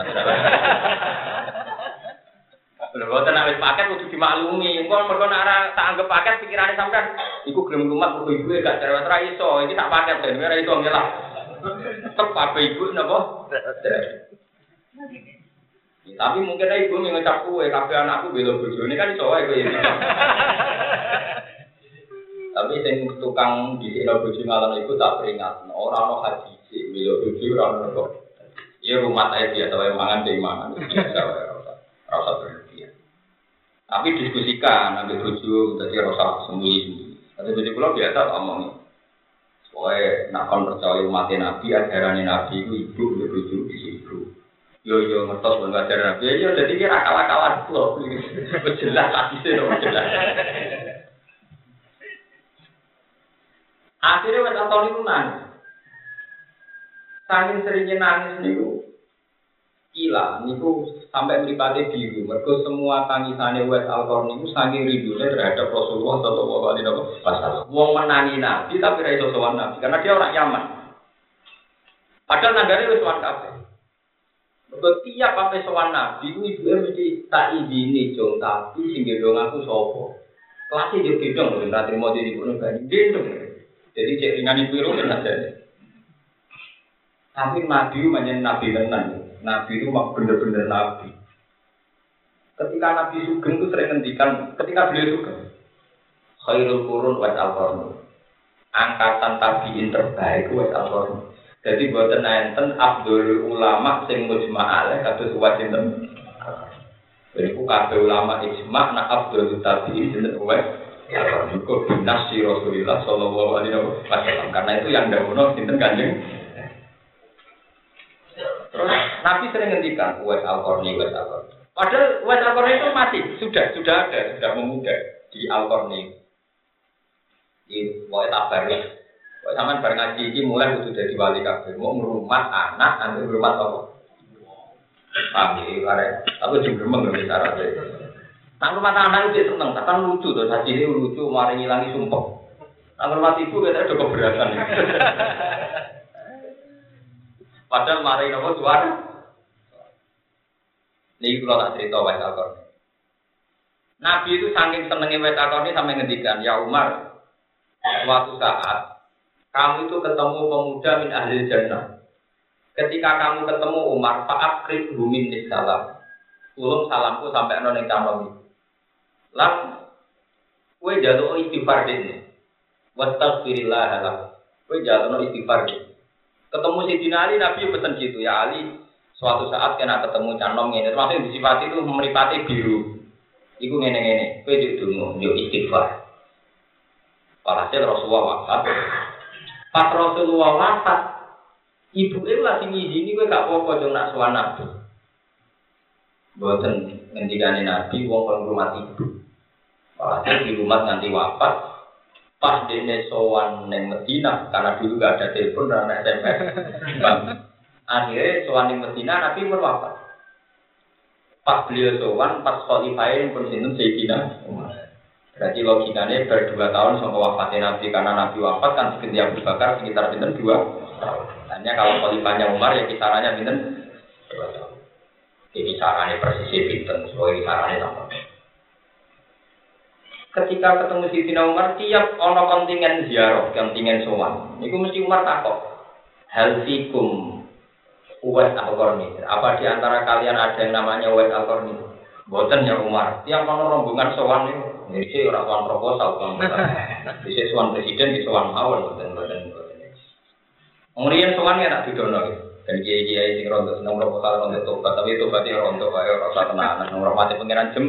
Lho boten nek paket kudu dimaklumi. Engko mergo nek ora tak anggap paket pikirane sampean iku gelem lumat mergo ibu gak cerewet ra iso. Iki tak paket ben ora iso ngelah. Tetep apa ibu napa? Tapi mungkin ibu ngecap kue, kafe anakku belo bojo ini kan iso wae kowe. Tapi sing tukang di sini bojo ngalah iku tak peringat, ora ono haji sih belo bojo ora ono kok. Iya rumah saya biasa wae mangan dhewe mangan biasa wae ora usah berlebihan. Tapi diskusikan ambil bojo dadi rasa sembunyi. Tapi jadi pulau biasa omong. Pokoknya nak kon percaya umat Nabi, ajaran Nabi itu ibu, ibu, di ibu. Yo yo ngertos bang ngajar nabi. Yo jadi kira akal akalan loh. Jelas tadi sih jelas. Akhirnya waktu tahun itu nangis. Saking seringnya nangis niku Ila niku sampai melipati biru. Mereka semua tangisannya Wes Alkor niku saking rindunya terhadap Rasulullah Shallallahu Alaihi Wasallam. Wong menangi Nabi tapi raiso sowan Nabi karena dia orang Yaman. Padahal nanggari wes sowan kabeh. Setiap sampai sowan nabi, ibu mesti tak izini jong tapi sing gendong aku sopo. Kelasnya dia gendong nggak terima jadi pun nggak gendong. Jadi cek ringan ibu itu aja. Tapi nabi banyak nabi tenan. Nabi itu mak bener-bener nabi. Ketika Nabi Sugeng itu sering ngendikan, ketika beliau Sugeng, khairul kurun wa al Angkatan tabiin terbaik wa al jadi buatan enten Abdul ulama sing mujma alaih kados wajib sinten. Jadi ku kabeh ulama ijma nak Abdul tabi'in sinten. Ya kok binas si Rasulullah sallallahu alaihi wasallam karena itu yang dawono sinten Kanjeng. Terus Nabi sering ngendikan uwes al-Qarni uwes al-Qarni. Padahal uwes al-Qarni itu mati, sudah sudah ada, sudah memuda di al-Qarni. Ini mau tabarnya Kok sampean bar ngaji iki mulai kudu dadi wali kabeh. Mau ngrumat anak, nanti ngrumat apa? Paham ya, kare. Aku juga gremeng lho cara Nang rumah anak itu seneng, kan lucu tuh, saji ini lucu, mari ngilangi sumpah. Nang rumah ibu kita udah keberatan. Padahal mari nopo suara. Ini kalau tak cerita wajah Alkor. Nabi itu saking senengnya wajah Alkor ini sampai ngendikan, ya Umar, suatu saat kamu itu ketemu pemuda min ahli jannah. Ketika kamu ketemu Umar, Pak Akrik Bumin salam. Tulung salamku sampai yang calon Lan, Kue jaluk istighfar dene. Wastaghfirillah lah. Kue jaluk istighfar dene. Ketemu si Ali Nabi pesan gitu ya Ali. Suatu saat kena ketemu canom ini, termasuk disifati itu meripati biru. Iku ngene ngene. Kue juk dungu, juk istighfar. Walhasil Rasulullah wafat. Pas Rasulullah wafat, ibu itu lagi ngizini gue gak apa-apa nak suan nabi. Boten ngendikane nabi wong kon rumah ibu. Walhasil di rumah nanti wafat, pas dene sowan neng Medina karena dulu gak ada telepon dan SMS. Akhirnya sowan neng Medina nabi pun wafat. Pas beliau sowan pas khalifah pun sinten Sayyidina. Berarti logikanya berdua tahun sama wafatnya Nabi karena Nabi wafat kan sekitar Abu Bakar sekitar bintang dua tahun. Hanya kalau khalifahnya Umar ya kisarannya bintang dua tahun. Jadi kisarannya persis bintang, sesuai kisarannya sama. Ketika ketemu Tina Umar, tiap ono kontingen ziarah, kontingen sowan. Itu mesti Umar takut. Hal fikum Uwais Al-Qarni. Apa di antara kalian ada yang namanya Uwais Al-Qarni? Boten ya Umar. Tiap ono rombongan sowan itu jadi orang tuan proposal, tuan Bisa suan presiden, bisa suan mawon, dan badan Kemudian suan ya nak didono dan kiai kiai sing rontok seneng proposal rontok tobat, tapi tobat ya rontok kayak rasa tenanan, nomor mati pengiran jem.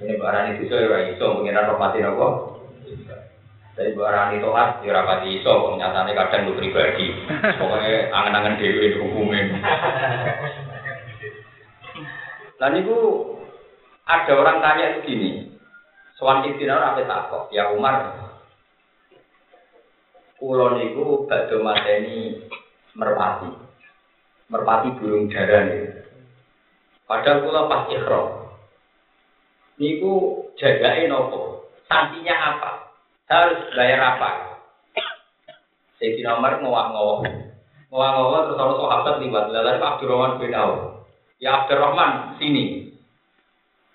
Ini barang itu saya ya iso pengiran mati nopo. Dari barang itu kan ya rapati iso, nyatanya kadang lu pribadi. Pokoknya angen-angen dewi hukumnya. Lalu itu ada orang tanya begini, Soan Ibtina apa takok? Ya Umar, kulon itu badhe mateni merpati. Merpati burung darah nih. Padahal kula pas ikhram. Niku jagain nopo? Santinya apa? Harus bayar apa? Sayyidina Umar ngowah-ngowah. Ngowah-ngowah terus orang sahabat liwat. Lalu Abdurrahman bin Auf. Ya Abdurrahman, sini.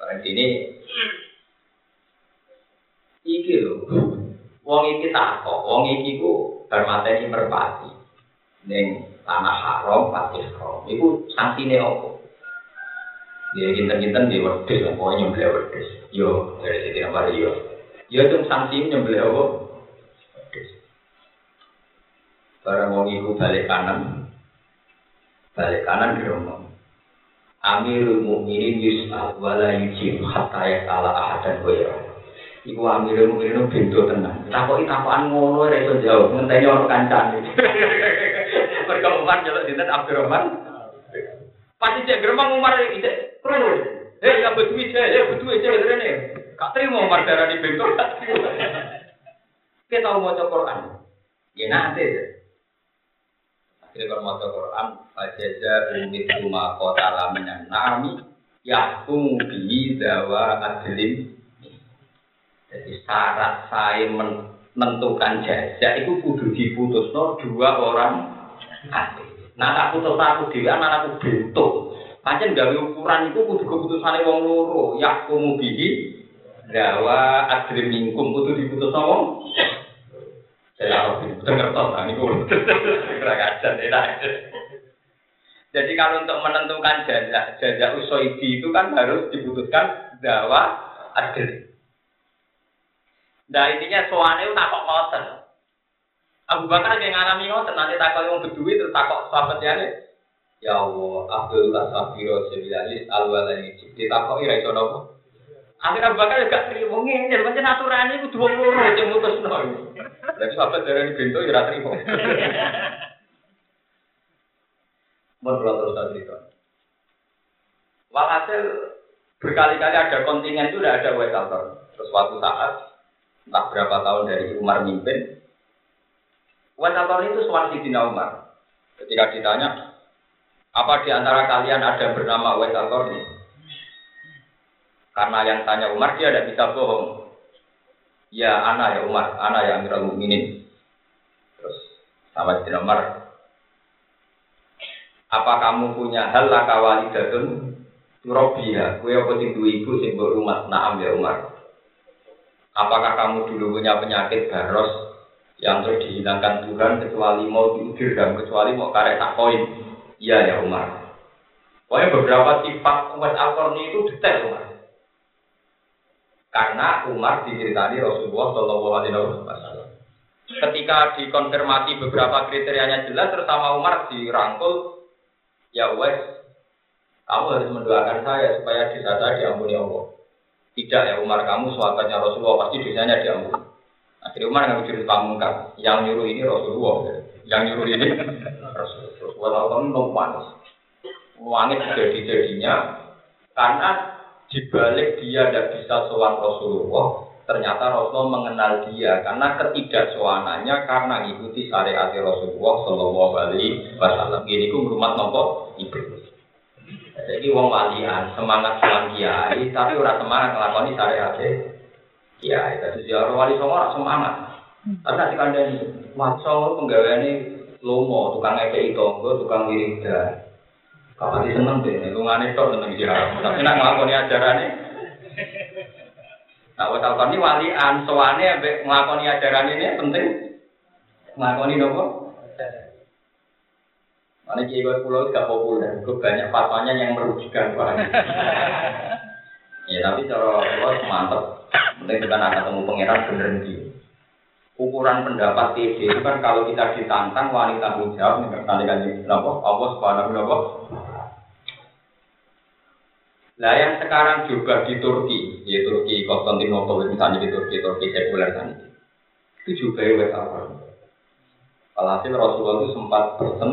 Barang sini iki lho. Wong iki tak kok, wong iki ku bermateni merpati. Ning tanah haram pati haram. Iku santine opo? Ya kinten-kinten di wedhus, pokoke nyembelih wedhus. Yo, dari sini nomor yo. Yo itu sanksi nyembelih opo? Wedhus. Barang wong iku balik kanan. Balik kanan di rumah. Amirul Mukminin yus'al wala yujib hatta yas'ala ahadan ghayra. Iku Amirul Mukminin bento tenan. Takoki takokan ngono ora iso jawab, ngenteni ono kancane. Mergo Umar njaluk sinten Abdurrahman. Pasti cek geremang Umar iki krono. Hei ya betul cek, ya betul cek rene. Kak terima Umar darani bento. Kita mau maca Quran. Ya nanti. Jadi kalau mau Quran, fajaja umit rumah kota lamanya nami, yahkum bi dawa adlim. Jadi syarat saya menentukan jajak itu kudu diputus no dua orang adil. Nah tak putus aku dia, anak aku bentuk. Pancen gawe ukuran itu kudu keputusannya wong loro, yahkum bi dawa adlim mingkum kudu diputus no toh, ini keragasan Jadi kalau untuk menentukan jajak jajak usoidi itu kan harus dibutuhkan dawa adil. Nah intinya soalnya itu takok ngoten. Abu Bakar yang ngalami ngoten nanti takok yang kedua itu takok sahabat ya Ya Allah, Abdullah Safiro Sebilalis Al-Walani Ditakok ira iso nopo? Akhirnya Abu Bakar gak terima ngene, pancen aturane kudu wong loro sing mutusno. Lha sahabat darani bento ya ora terima. Mun kula terus cerita. Walhasil berkali-kali ada kontingen itu udah ada wetalter. Terus suatu saat, entah berapa tahun dari Umar mimpin, wetalter itu suara Sidina Umar. Ketika ditanya, apa di antara kalian ada bernama wetalter ini? Karena yang tanya Umar dia tidak bisa bohong. Ya anak ya Umar, anak ya Amirul Mukminin. Terus sama di Umar, apa kamu punya hal lah kawalidatun Robia, kue apa sing ibu sing rumah naam ya Umar. Apakah kamu dulu punya penyakit baros yang terus dihilangkan Tuhan kecuali mau diudir dan kecuali mau karek takoin? Iya ya Umar. Pokoknya beberapa sifat umat al itu detail Umar. Karena Umar diceritani Rasulullah Shallallahu Alaihi Wasallam. Ketika dikonfirmasi beberapa kriterianya jelas, terutama Umar dirangkul, ya wes, kamu harus mendoakan saya supaya dosa saya diampuni Allah. Tidak ya Umar, kamu sahabatnya Rasulullah pasti dosanya diampuni. Akhirnya Umar nggak cerita pamungkas, yang nyuruh ini Rasulullah, yang nyuruh ini Rasulullah. Rasulullah tahu panas. Wangit jadi-jadinya karena dibalik dia tidak bisa sowan Rasulullah, ternyata Rasulullah mengenal dia karena ketidaksowanannya karena mengikuti syariat Rasulullah Shallallahu Alaihi Wasallam. Ini ku rumah nopo ibu. Jadi wong walian semangat sowan kiai, tapi orang semangat ngelakoni syariat kiai. Jadi orang wali songo semangat. Tapi nanti kandang maco penggawean ini lomo, tukang itu, tonggo, tukang wiridan. Kapan sih seneng deh, lungane tok seneng dia. Tapi nak ngelakoni ajaran ini, nah waktu ini walian, soane ambek ngelakoni ajaran ini penting. Ngelakoni nopo? Mana kiai pulau gak populer, gue banyak fatwanya yang merugikan pak. ya tapi cara pulau mantep, penting kita nak ketemu pangeran bener nih. Ukuran pendapat TD itu kan kalau kita ditantang wanita tanggung jawab, nanti kan apa? Allah subhanahu wa Nah yang sekarang juga di Turki, di Turki Konstantinopel misalnya di Turki, Turki sekuler tadi, itu juga ya apa? Alhasil Rasulullah itu sempat pesen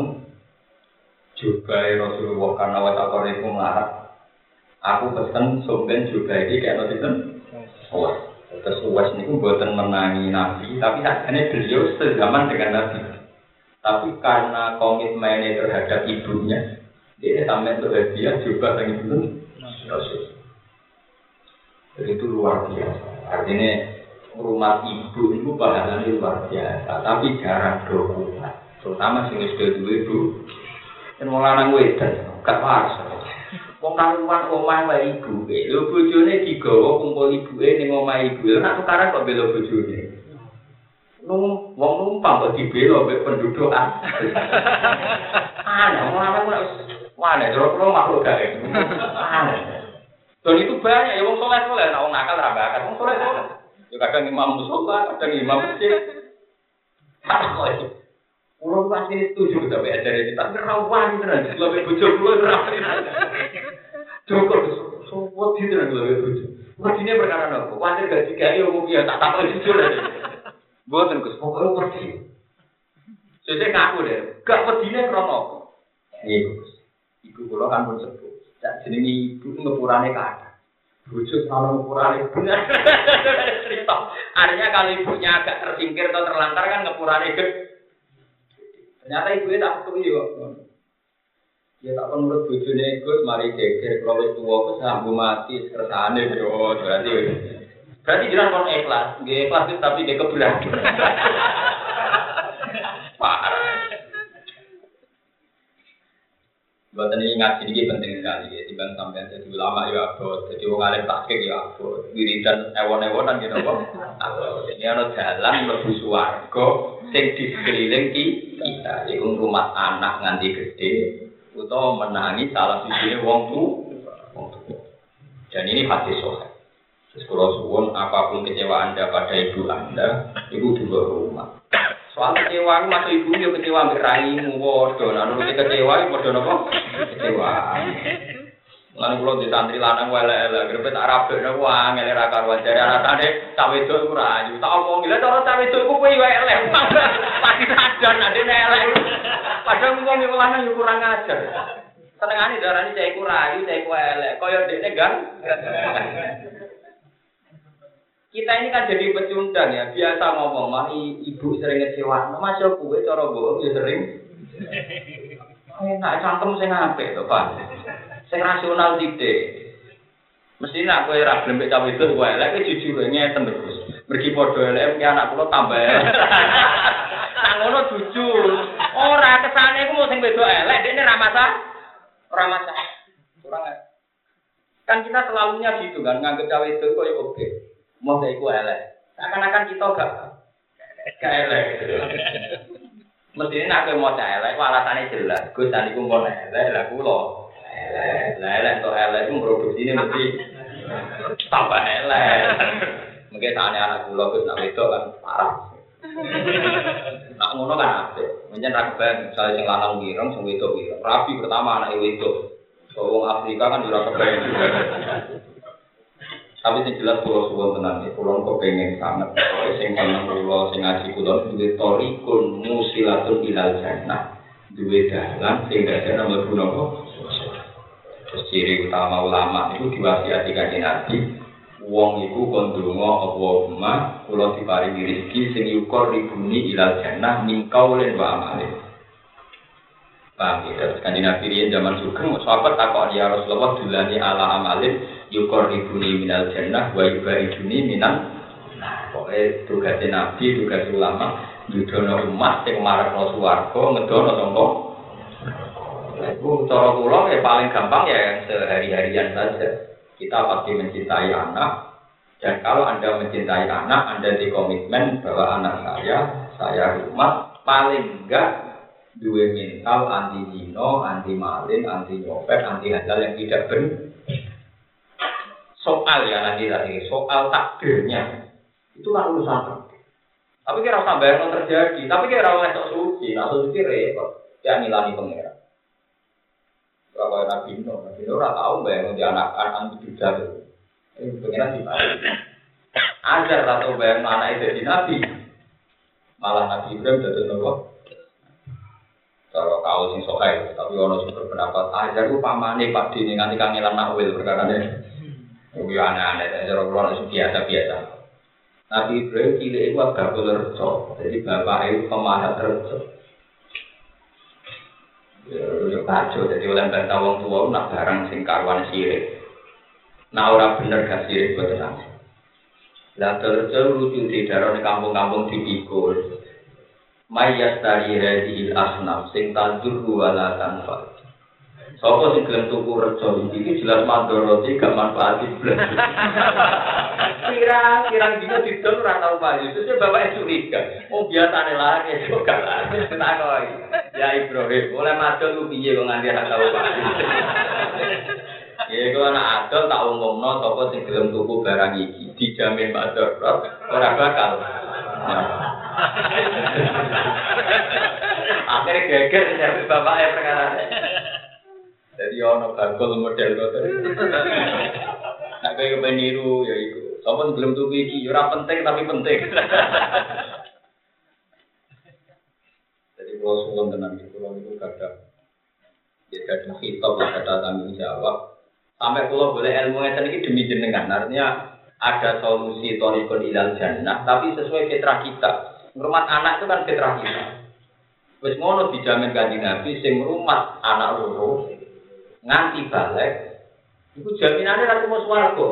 juga ya Rasulullah karena wetapor itu melarang. Aku pesen sumben juga ini kayak nanti kan, uas. Terus pun buatan menangi Nabi, tapi akhirnya beliau sezaman dengan Nabi. Tapi karena komitmennya terhadap ibunya, dia sampai dia juga dengan ibu. Jadi itu luar biasa. Artinya rumah ibu itu pahalanya luar biasa, tapi jarang dokumen. Terutama sing wis dua ibu. Dan mau lanang wedan, gak pas. Wong karuan omah wae ibu, lho bojone digawa kumpul ibuke ning omah ibu. Lah tukaran kok bela bojone. Nung wong numpang kok dibela mbek penduduk ah. Aneh, wong lanang mana, jero makhluk gawe. Aneh. Dan itu banyak ya wong soleh soleh, nah wong nakal raba kan wong soleh soleh. Ya kadang imam musola, kadang imam masjid. Apa Kulo pasti setuju tapi ada di tapi rawan tenan, lebih bojo kulo rawan. Cukup di tenan lebih bojo. Wadine perkara nopo? Wajar gak digawe umum ya tak tak jujur aja. Boten Gus, pokoke pergi. Sesuk ngaku deh, gak pedine krono apa? Iya Gus. Iku kula kan pun sepuh. Dan jenengi ibu ngepurane kata. Bojo selalu ngepurane benar. Cerita. Artinya kalau ibunya agak tersingkir atau terlantar kan ngepurane gede. Ternyata ibunya tak ketemu ya. Ya tak menurut bojone Gus mari geger kalau wis tuwa wis sambu mati kersane yo berarti berarti jelas kon ikhlas, nggih ikhlas tapi dia kebelah. Parah. Ini ngaji ini penting sekali ya. Tiba sampai jadi ulama ya abot, jadi wong alim takik ya abot. Wiridan ewon-ewonan gitu kok. Abot. Ini ada jalan lebih suwargo, sing di sekeliling kita. Iku rumah anak nganti gede, atau menangi salah sisi wong tu. Dan ini hati sohe. Terus kalau suwun apa pun kecewa anda pada ibu anda, ibu juga rumah. Soal kecewa masuk ibu yo kecewa mbek raimu padha. Lah nek kecewa yo padha napa? Kecewa. Lan kula di santri lanang elek-elek grepe tak rabek napa angel ra karo jare rasane tak wedok iku rayu. Tak omong lha cara tak wedok iku wae elek. Pasti sadar nek dene elek. Padahal wong iku lanang yo kurang ajar. Senengane darani cah iku rayu, cah iku elek. Kaya dekne gan. kita ini kan jadi pecundang ya, biasa ngomong, mami ibu sering ngecewa, mas yo kue cara bohong ya sering. Enak cangkem sing apik to, Pak. Sing rasional tidak. Mesti nak kowe ra gelem cawe itu kowe elek jujur ngeten terus. Mergi padha elek ki anak kula tambah. Nang ngono jujur. Ora kesane iku mau sing wedok elek, dekne ra masalah. Ora masalah. Kurang Kan kita selalunya gitu kan, nganggep cawe itu kok ya oke. mau gak iku elek. Seakan-akan kita gak gak elek. Mesti ini aku mau elek, alasannya jelas. Gus tadi ku mau elek, lah ku Lah elek to elek ku produksi ini mesti Tambah elek. Mungkin saatnya anak kula wis nak wedok kan parah. Nak ngono kan apik. Menyen ra kebayang misalnya sing lanang wireng sing wedok wireng. Rabi pertama anak wedok. Wong Afrika kan ora kebayang juga. Tapi sing jelas kula suwun tenan iki kula kok pengen sanget. Sing kangen kula sing ngaji kula duwe torikun musilatun ilal jannah. Duwe dalan sing dadi mlebu napa? Ciri utama ulama itu diwasiati kanjeng Nabi. Wong iku kon donga Allahumma kula diparingi rezeki sing yukor ribuni ilal jannah min qaulin wa amalin. Paham ya, kanjeng Nabi riyen zaman sugeng sahabat takok ya Rasulullah dulani ala amalin yukor ribuni minal jannah wa yubariduni minal nah pokoknya tugasnya Nabi, tugas ulama yudono umat yang marakno suwargo ngedono Itu cara kula ya paling gampang ya yang sehari-harian saja. Kita pasti mencintai anak dan kalau Anda mencintai anak, Anda di komitmen bahwa anak saya, saya rumah paling enggak dua mental anti zino, anti malin, anti nyopet, anti hal yang tidak benar. Soal ya nanti tadi, soal takdirnya itu kan urusan. Tapi kira usah bayang terjadi, tapi kira usah sok suci, nah suci repot, ya nilai pengira. Berapa Nabi Nuh, Nabi Nuh ora tahu bayang di anak anak itu jadi. Ini pengiran mana? Ajar atau bayang anak itu jadi Nabi. Malah Nabi Ibrahim jadi nopo. Kalau kau sing sokai, tapi ono sing berpendapat ajar ku pamane Pak Dini nganti kangelan nakwil perkara ini. Ini aneh-aneh, kula itu biasa-biasa. Nabi Ibrahim cilik itu agak rejo, jadi bapak itu pemahat rejo. Ya kacau, jadi oleh bantah wong tua nak barang sing karuan sirik. Nah ora bener gak sirik buat nanti. Lah terus lucu di daerah kampung-kampung dipikul. Mayas dari hadil asnam sing tandur wala tanfa. Sopo sing gelem tuku rejo iki jelas mandoroti gak manfaati blas. Kira kira dino didol ora tau payu. Terus bapak curiga. Oh biasane lari kok gak lari. Takoi. Ya Ibrahim, oleh madol lu piye kok nganti ora tau payu. Ya iku anak adol tak umumno sapa sing gelem tuku barang iki dijamin mador ora bakal. Akhirnya geger nyari bapaknya perkara Jadi ono bagol model ngoten. Nak kowe meniru ya iku. Sopo belum tuku iki ora penting tapi penting. Jadi kalau suwon tenan iki kula niku kadang ya hitop ya kadang tanggung jawab. Sampai kalau boleh ilmu ngeten iki demi jenengan. Artinya ada solusi torikon ilal jannah tapi sesuai fitrah kita. Ngrumat anak itu kan fitrah kita. Wis ngono dijamin kanjeng Nabi sing ngrumat anak loro nganti balik iku jaminane ra mau swarga.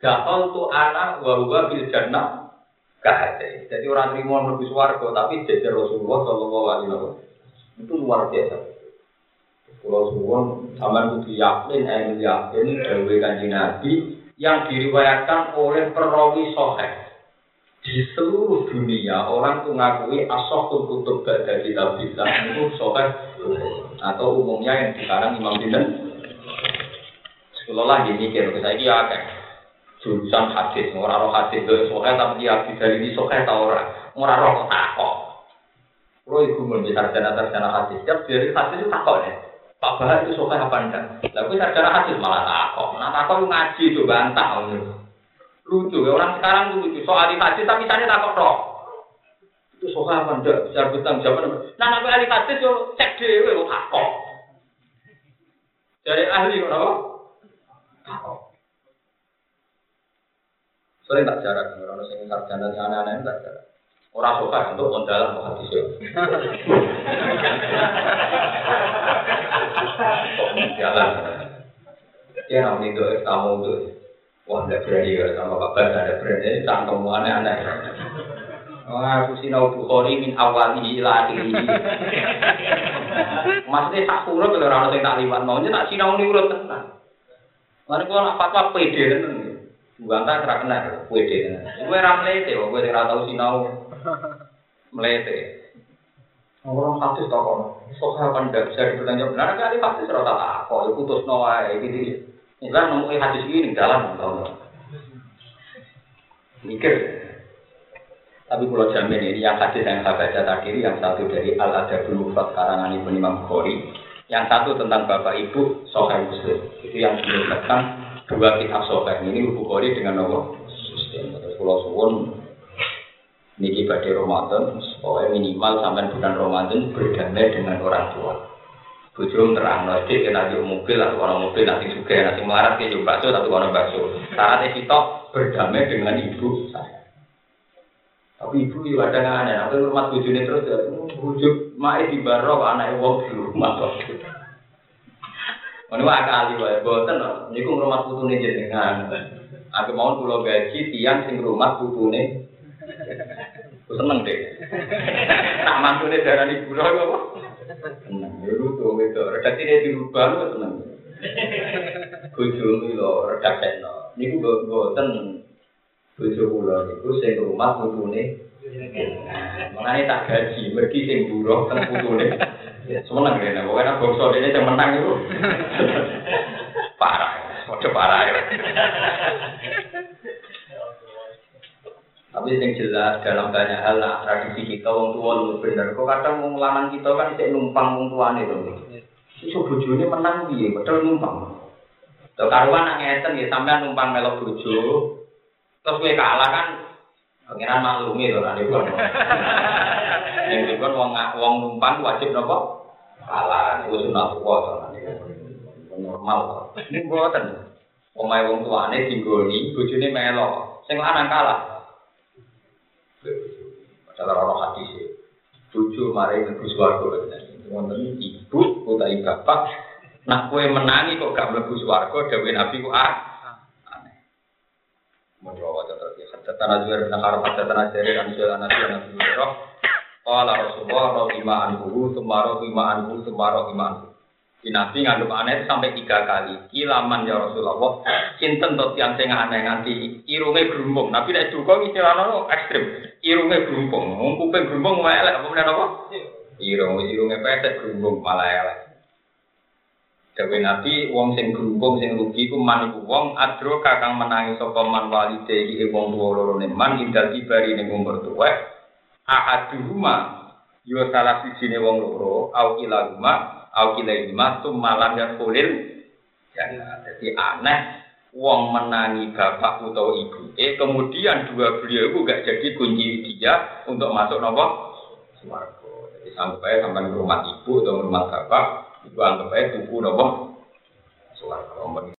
Gakol tu anak wa huwa bil jannah kahate. Jadi orang terima mlebu swarga tapi jajar Rasulullah sallallahu alaihi wasallam. Itu luar biasa. Kalau suwon sama yakin, ayat yakin dari kanjeng Nabi yang diriwayatkan oleh perawi soheh di seluruh dunia orang tuh ngakui asokul kutub gada kitab bisa itu soheh atau umumnya yang sekarang Imam Binten Sekolah lagi mikir, saya ini ya kan jurusan hadis, orang roh hadis itu sokai tapi dia dari ini sokai tau orang, orang roh kok takok. Kalau ibu mau sarjana sarjana hadis, setiap dari hadis itu takok deh. Pak Bahar itu sokai apa enggak? Tapi sarjana hadis malah takok. Nah takok ngaji itu bantah. Lucu ya orang sekarang lucu soal hadis tapi misalnya takok roh. Itu sokai apa enggak? Bisa bertanggung jawab. Nah nabi ahli hadis yo cek dewe lo takok. Dari ahli apa? Sering tak jarak, orang sing sarjana sana aneh tak jarak. Orang suka untuk kondalan kok hati sih. Jalan. Ya namun itu tamu itu. Wah, tidak berani ya sama bapak ada berani cangkem aneh-aneh. Wah, aku sinau Bukhari min awali ila akhiri. Maksudnya tak surut kalau orang sing tak liwat maunya tak sinau ni urut tenang. Mana kalau nak fatwa pede kan? Bukan tak kena pede kan? Gue ram melete, gue tidak tahu sinau melete. Orang hadis toko, sok apa tidak bisa dipertanggung benar kali pasti serata tak kok, ya putus noa gitu. Enggak nemu hadis ini dalam Allah. Mikir. Tapi kalau jamin ini yang hadis yang saya baca tadi, yang satu dari Al Adabul Mufrad karangan Ibu Imam Bukhari, yang satu tentang bapak ibu Sohail Muslim. Itu yang menyebutkan dua kitab Sohail ini Bukhari dengan Allah. Muslim. Terus Pulau Suwon niki badai Ramadan, minimal sampai bulan Ramadan berdamai dengan orang tua. Bujum terang nanti kena di mobil atau orang mobil nanti juga nanti melarat ke bakso tapi orang bakso. Saat kita berdamai dengan ibu saya. Tapi ibu juga ada aneh, aku rumah bujune terus ya, bujuk mai di baro anak wong di rumah. Ini wah kali wae, boten. Niku rumah putune jenengan. Aku mau pulau gaji tiang sing rumah putune. Seneng deh. Tak mantune darani buruh apa? Seneng. Redaksi dia dirubah lu seneng. Bojomu lho redaksekno. Niku boten bojo kula niku sing rumah putune Mengenai tak gaji, pergi sing buruh teng putune. Semenang ya, pokoknya bangsa ini menang itu. parah, udah parah ya. Tapi yang jelas dalam banyak hal lah tradisi kita wong tua lu bener. Kok kadang wong lanang kita kan cek numpang wong tuane to. Iso bojone menang piye, padahal numpang. Tuh karuan nang ngeten ya sampean numpang melok bojo. Terus kowe kalah kan Pengiran maklumi loh nanti pun. Yang pun wong wong numpang wajib nopo kalah. Itu sunat tuh nanti. Normal. Ini buatan. Omai wong tuane tinggoni, bujune melo. Sing lanang kalah. Padahal orang hati sih. Buju mari mlebu swarga. Wonten ibu utawi bapak nak kue menangi kok gak mlebu swarga dawuh Nabi ku ah. Mun waca terus Hadatana Zuhair bin Harb, hadatana Jarir an Nabi an Nabi Hurairah. Qala Rasulullah rahimah anhu, summa rahimah anhu, summa rahimah anhu. Di Nabi ngandung aneh sampai tiga kali. Kilaman ya Rasulullah. Cinten tot yang sing aneh nganti irunge gerumbung. Nabi nek duka istilahno ekstrim. Irunge gerumbung. Wong kuping gerumbung elek apa meneh apa? Irung irunge pesek gerumbung malah elek. Dewe Nabi wong sing gerumbung sing rugi ku man iku wong adro kakang menangi sapa man walide iki wong tuwa loro ne man indal kibari ning umur tuwa. Ahaduhuma yo salah siji ne wong loro au kilahuma au kilaima malam yang kulil ya jadi aneh. Wong menangi bapak atau ibu. Eh kemudian dua beliau itu gak jadi kunci dia untuk masuk nopo? Swarga jadi sampai sampai rumah ibu atau rumah bapak ibu anggap aja tubuh nopo? Swarga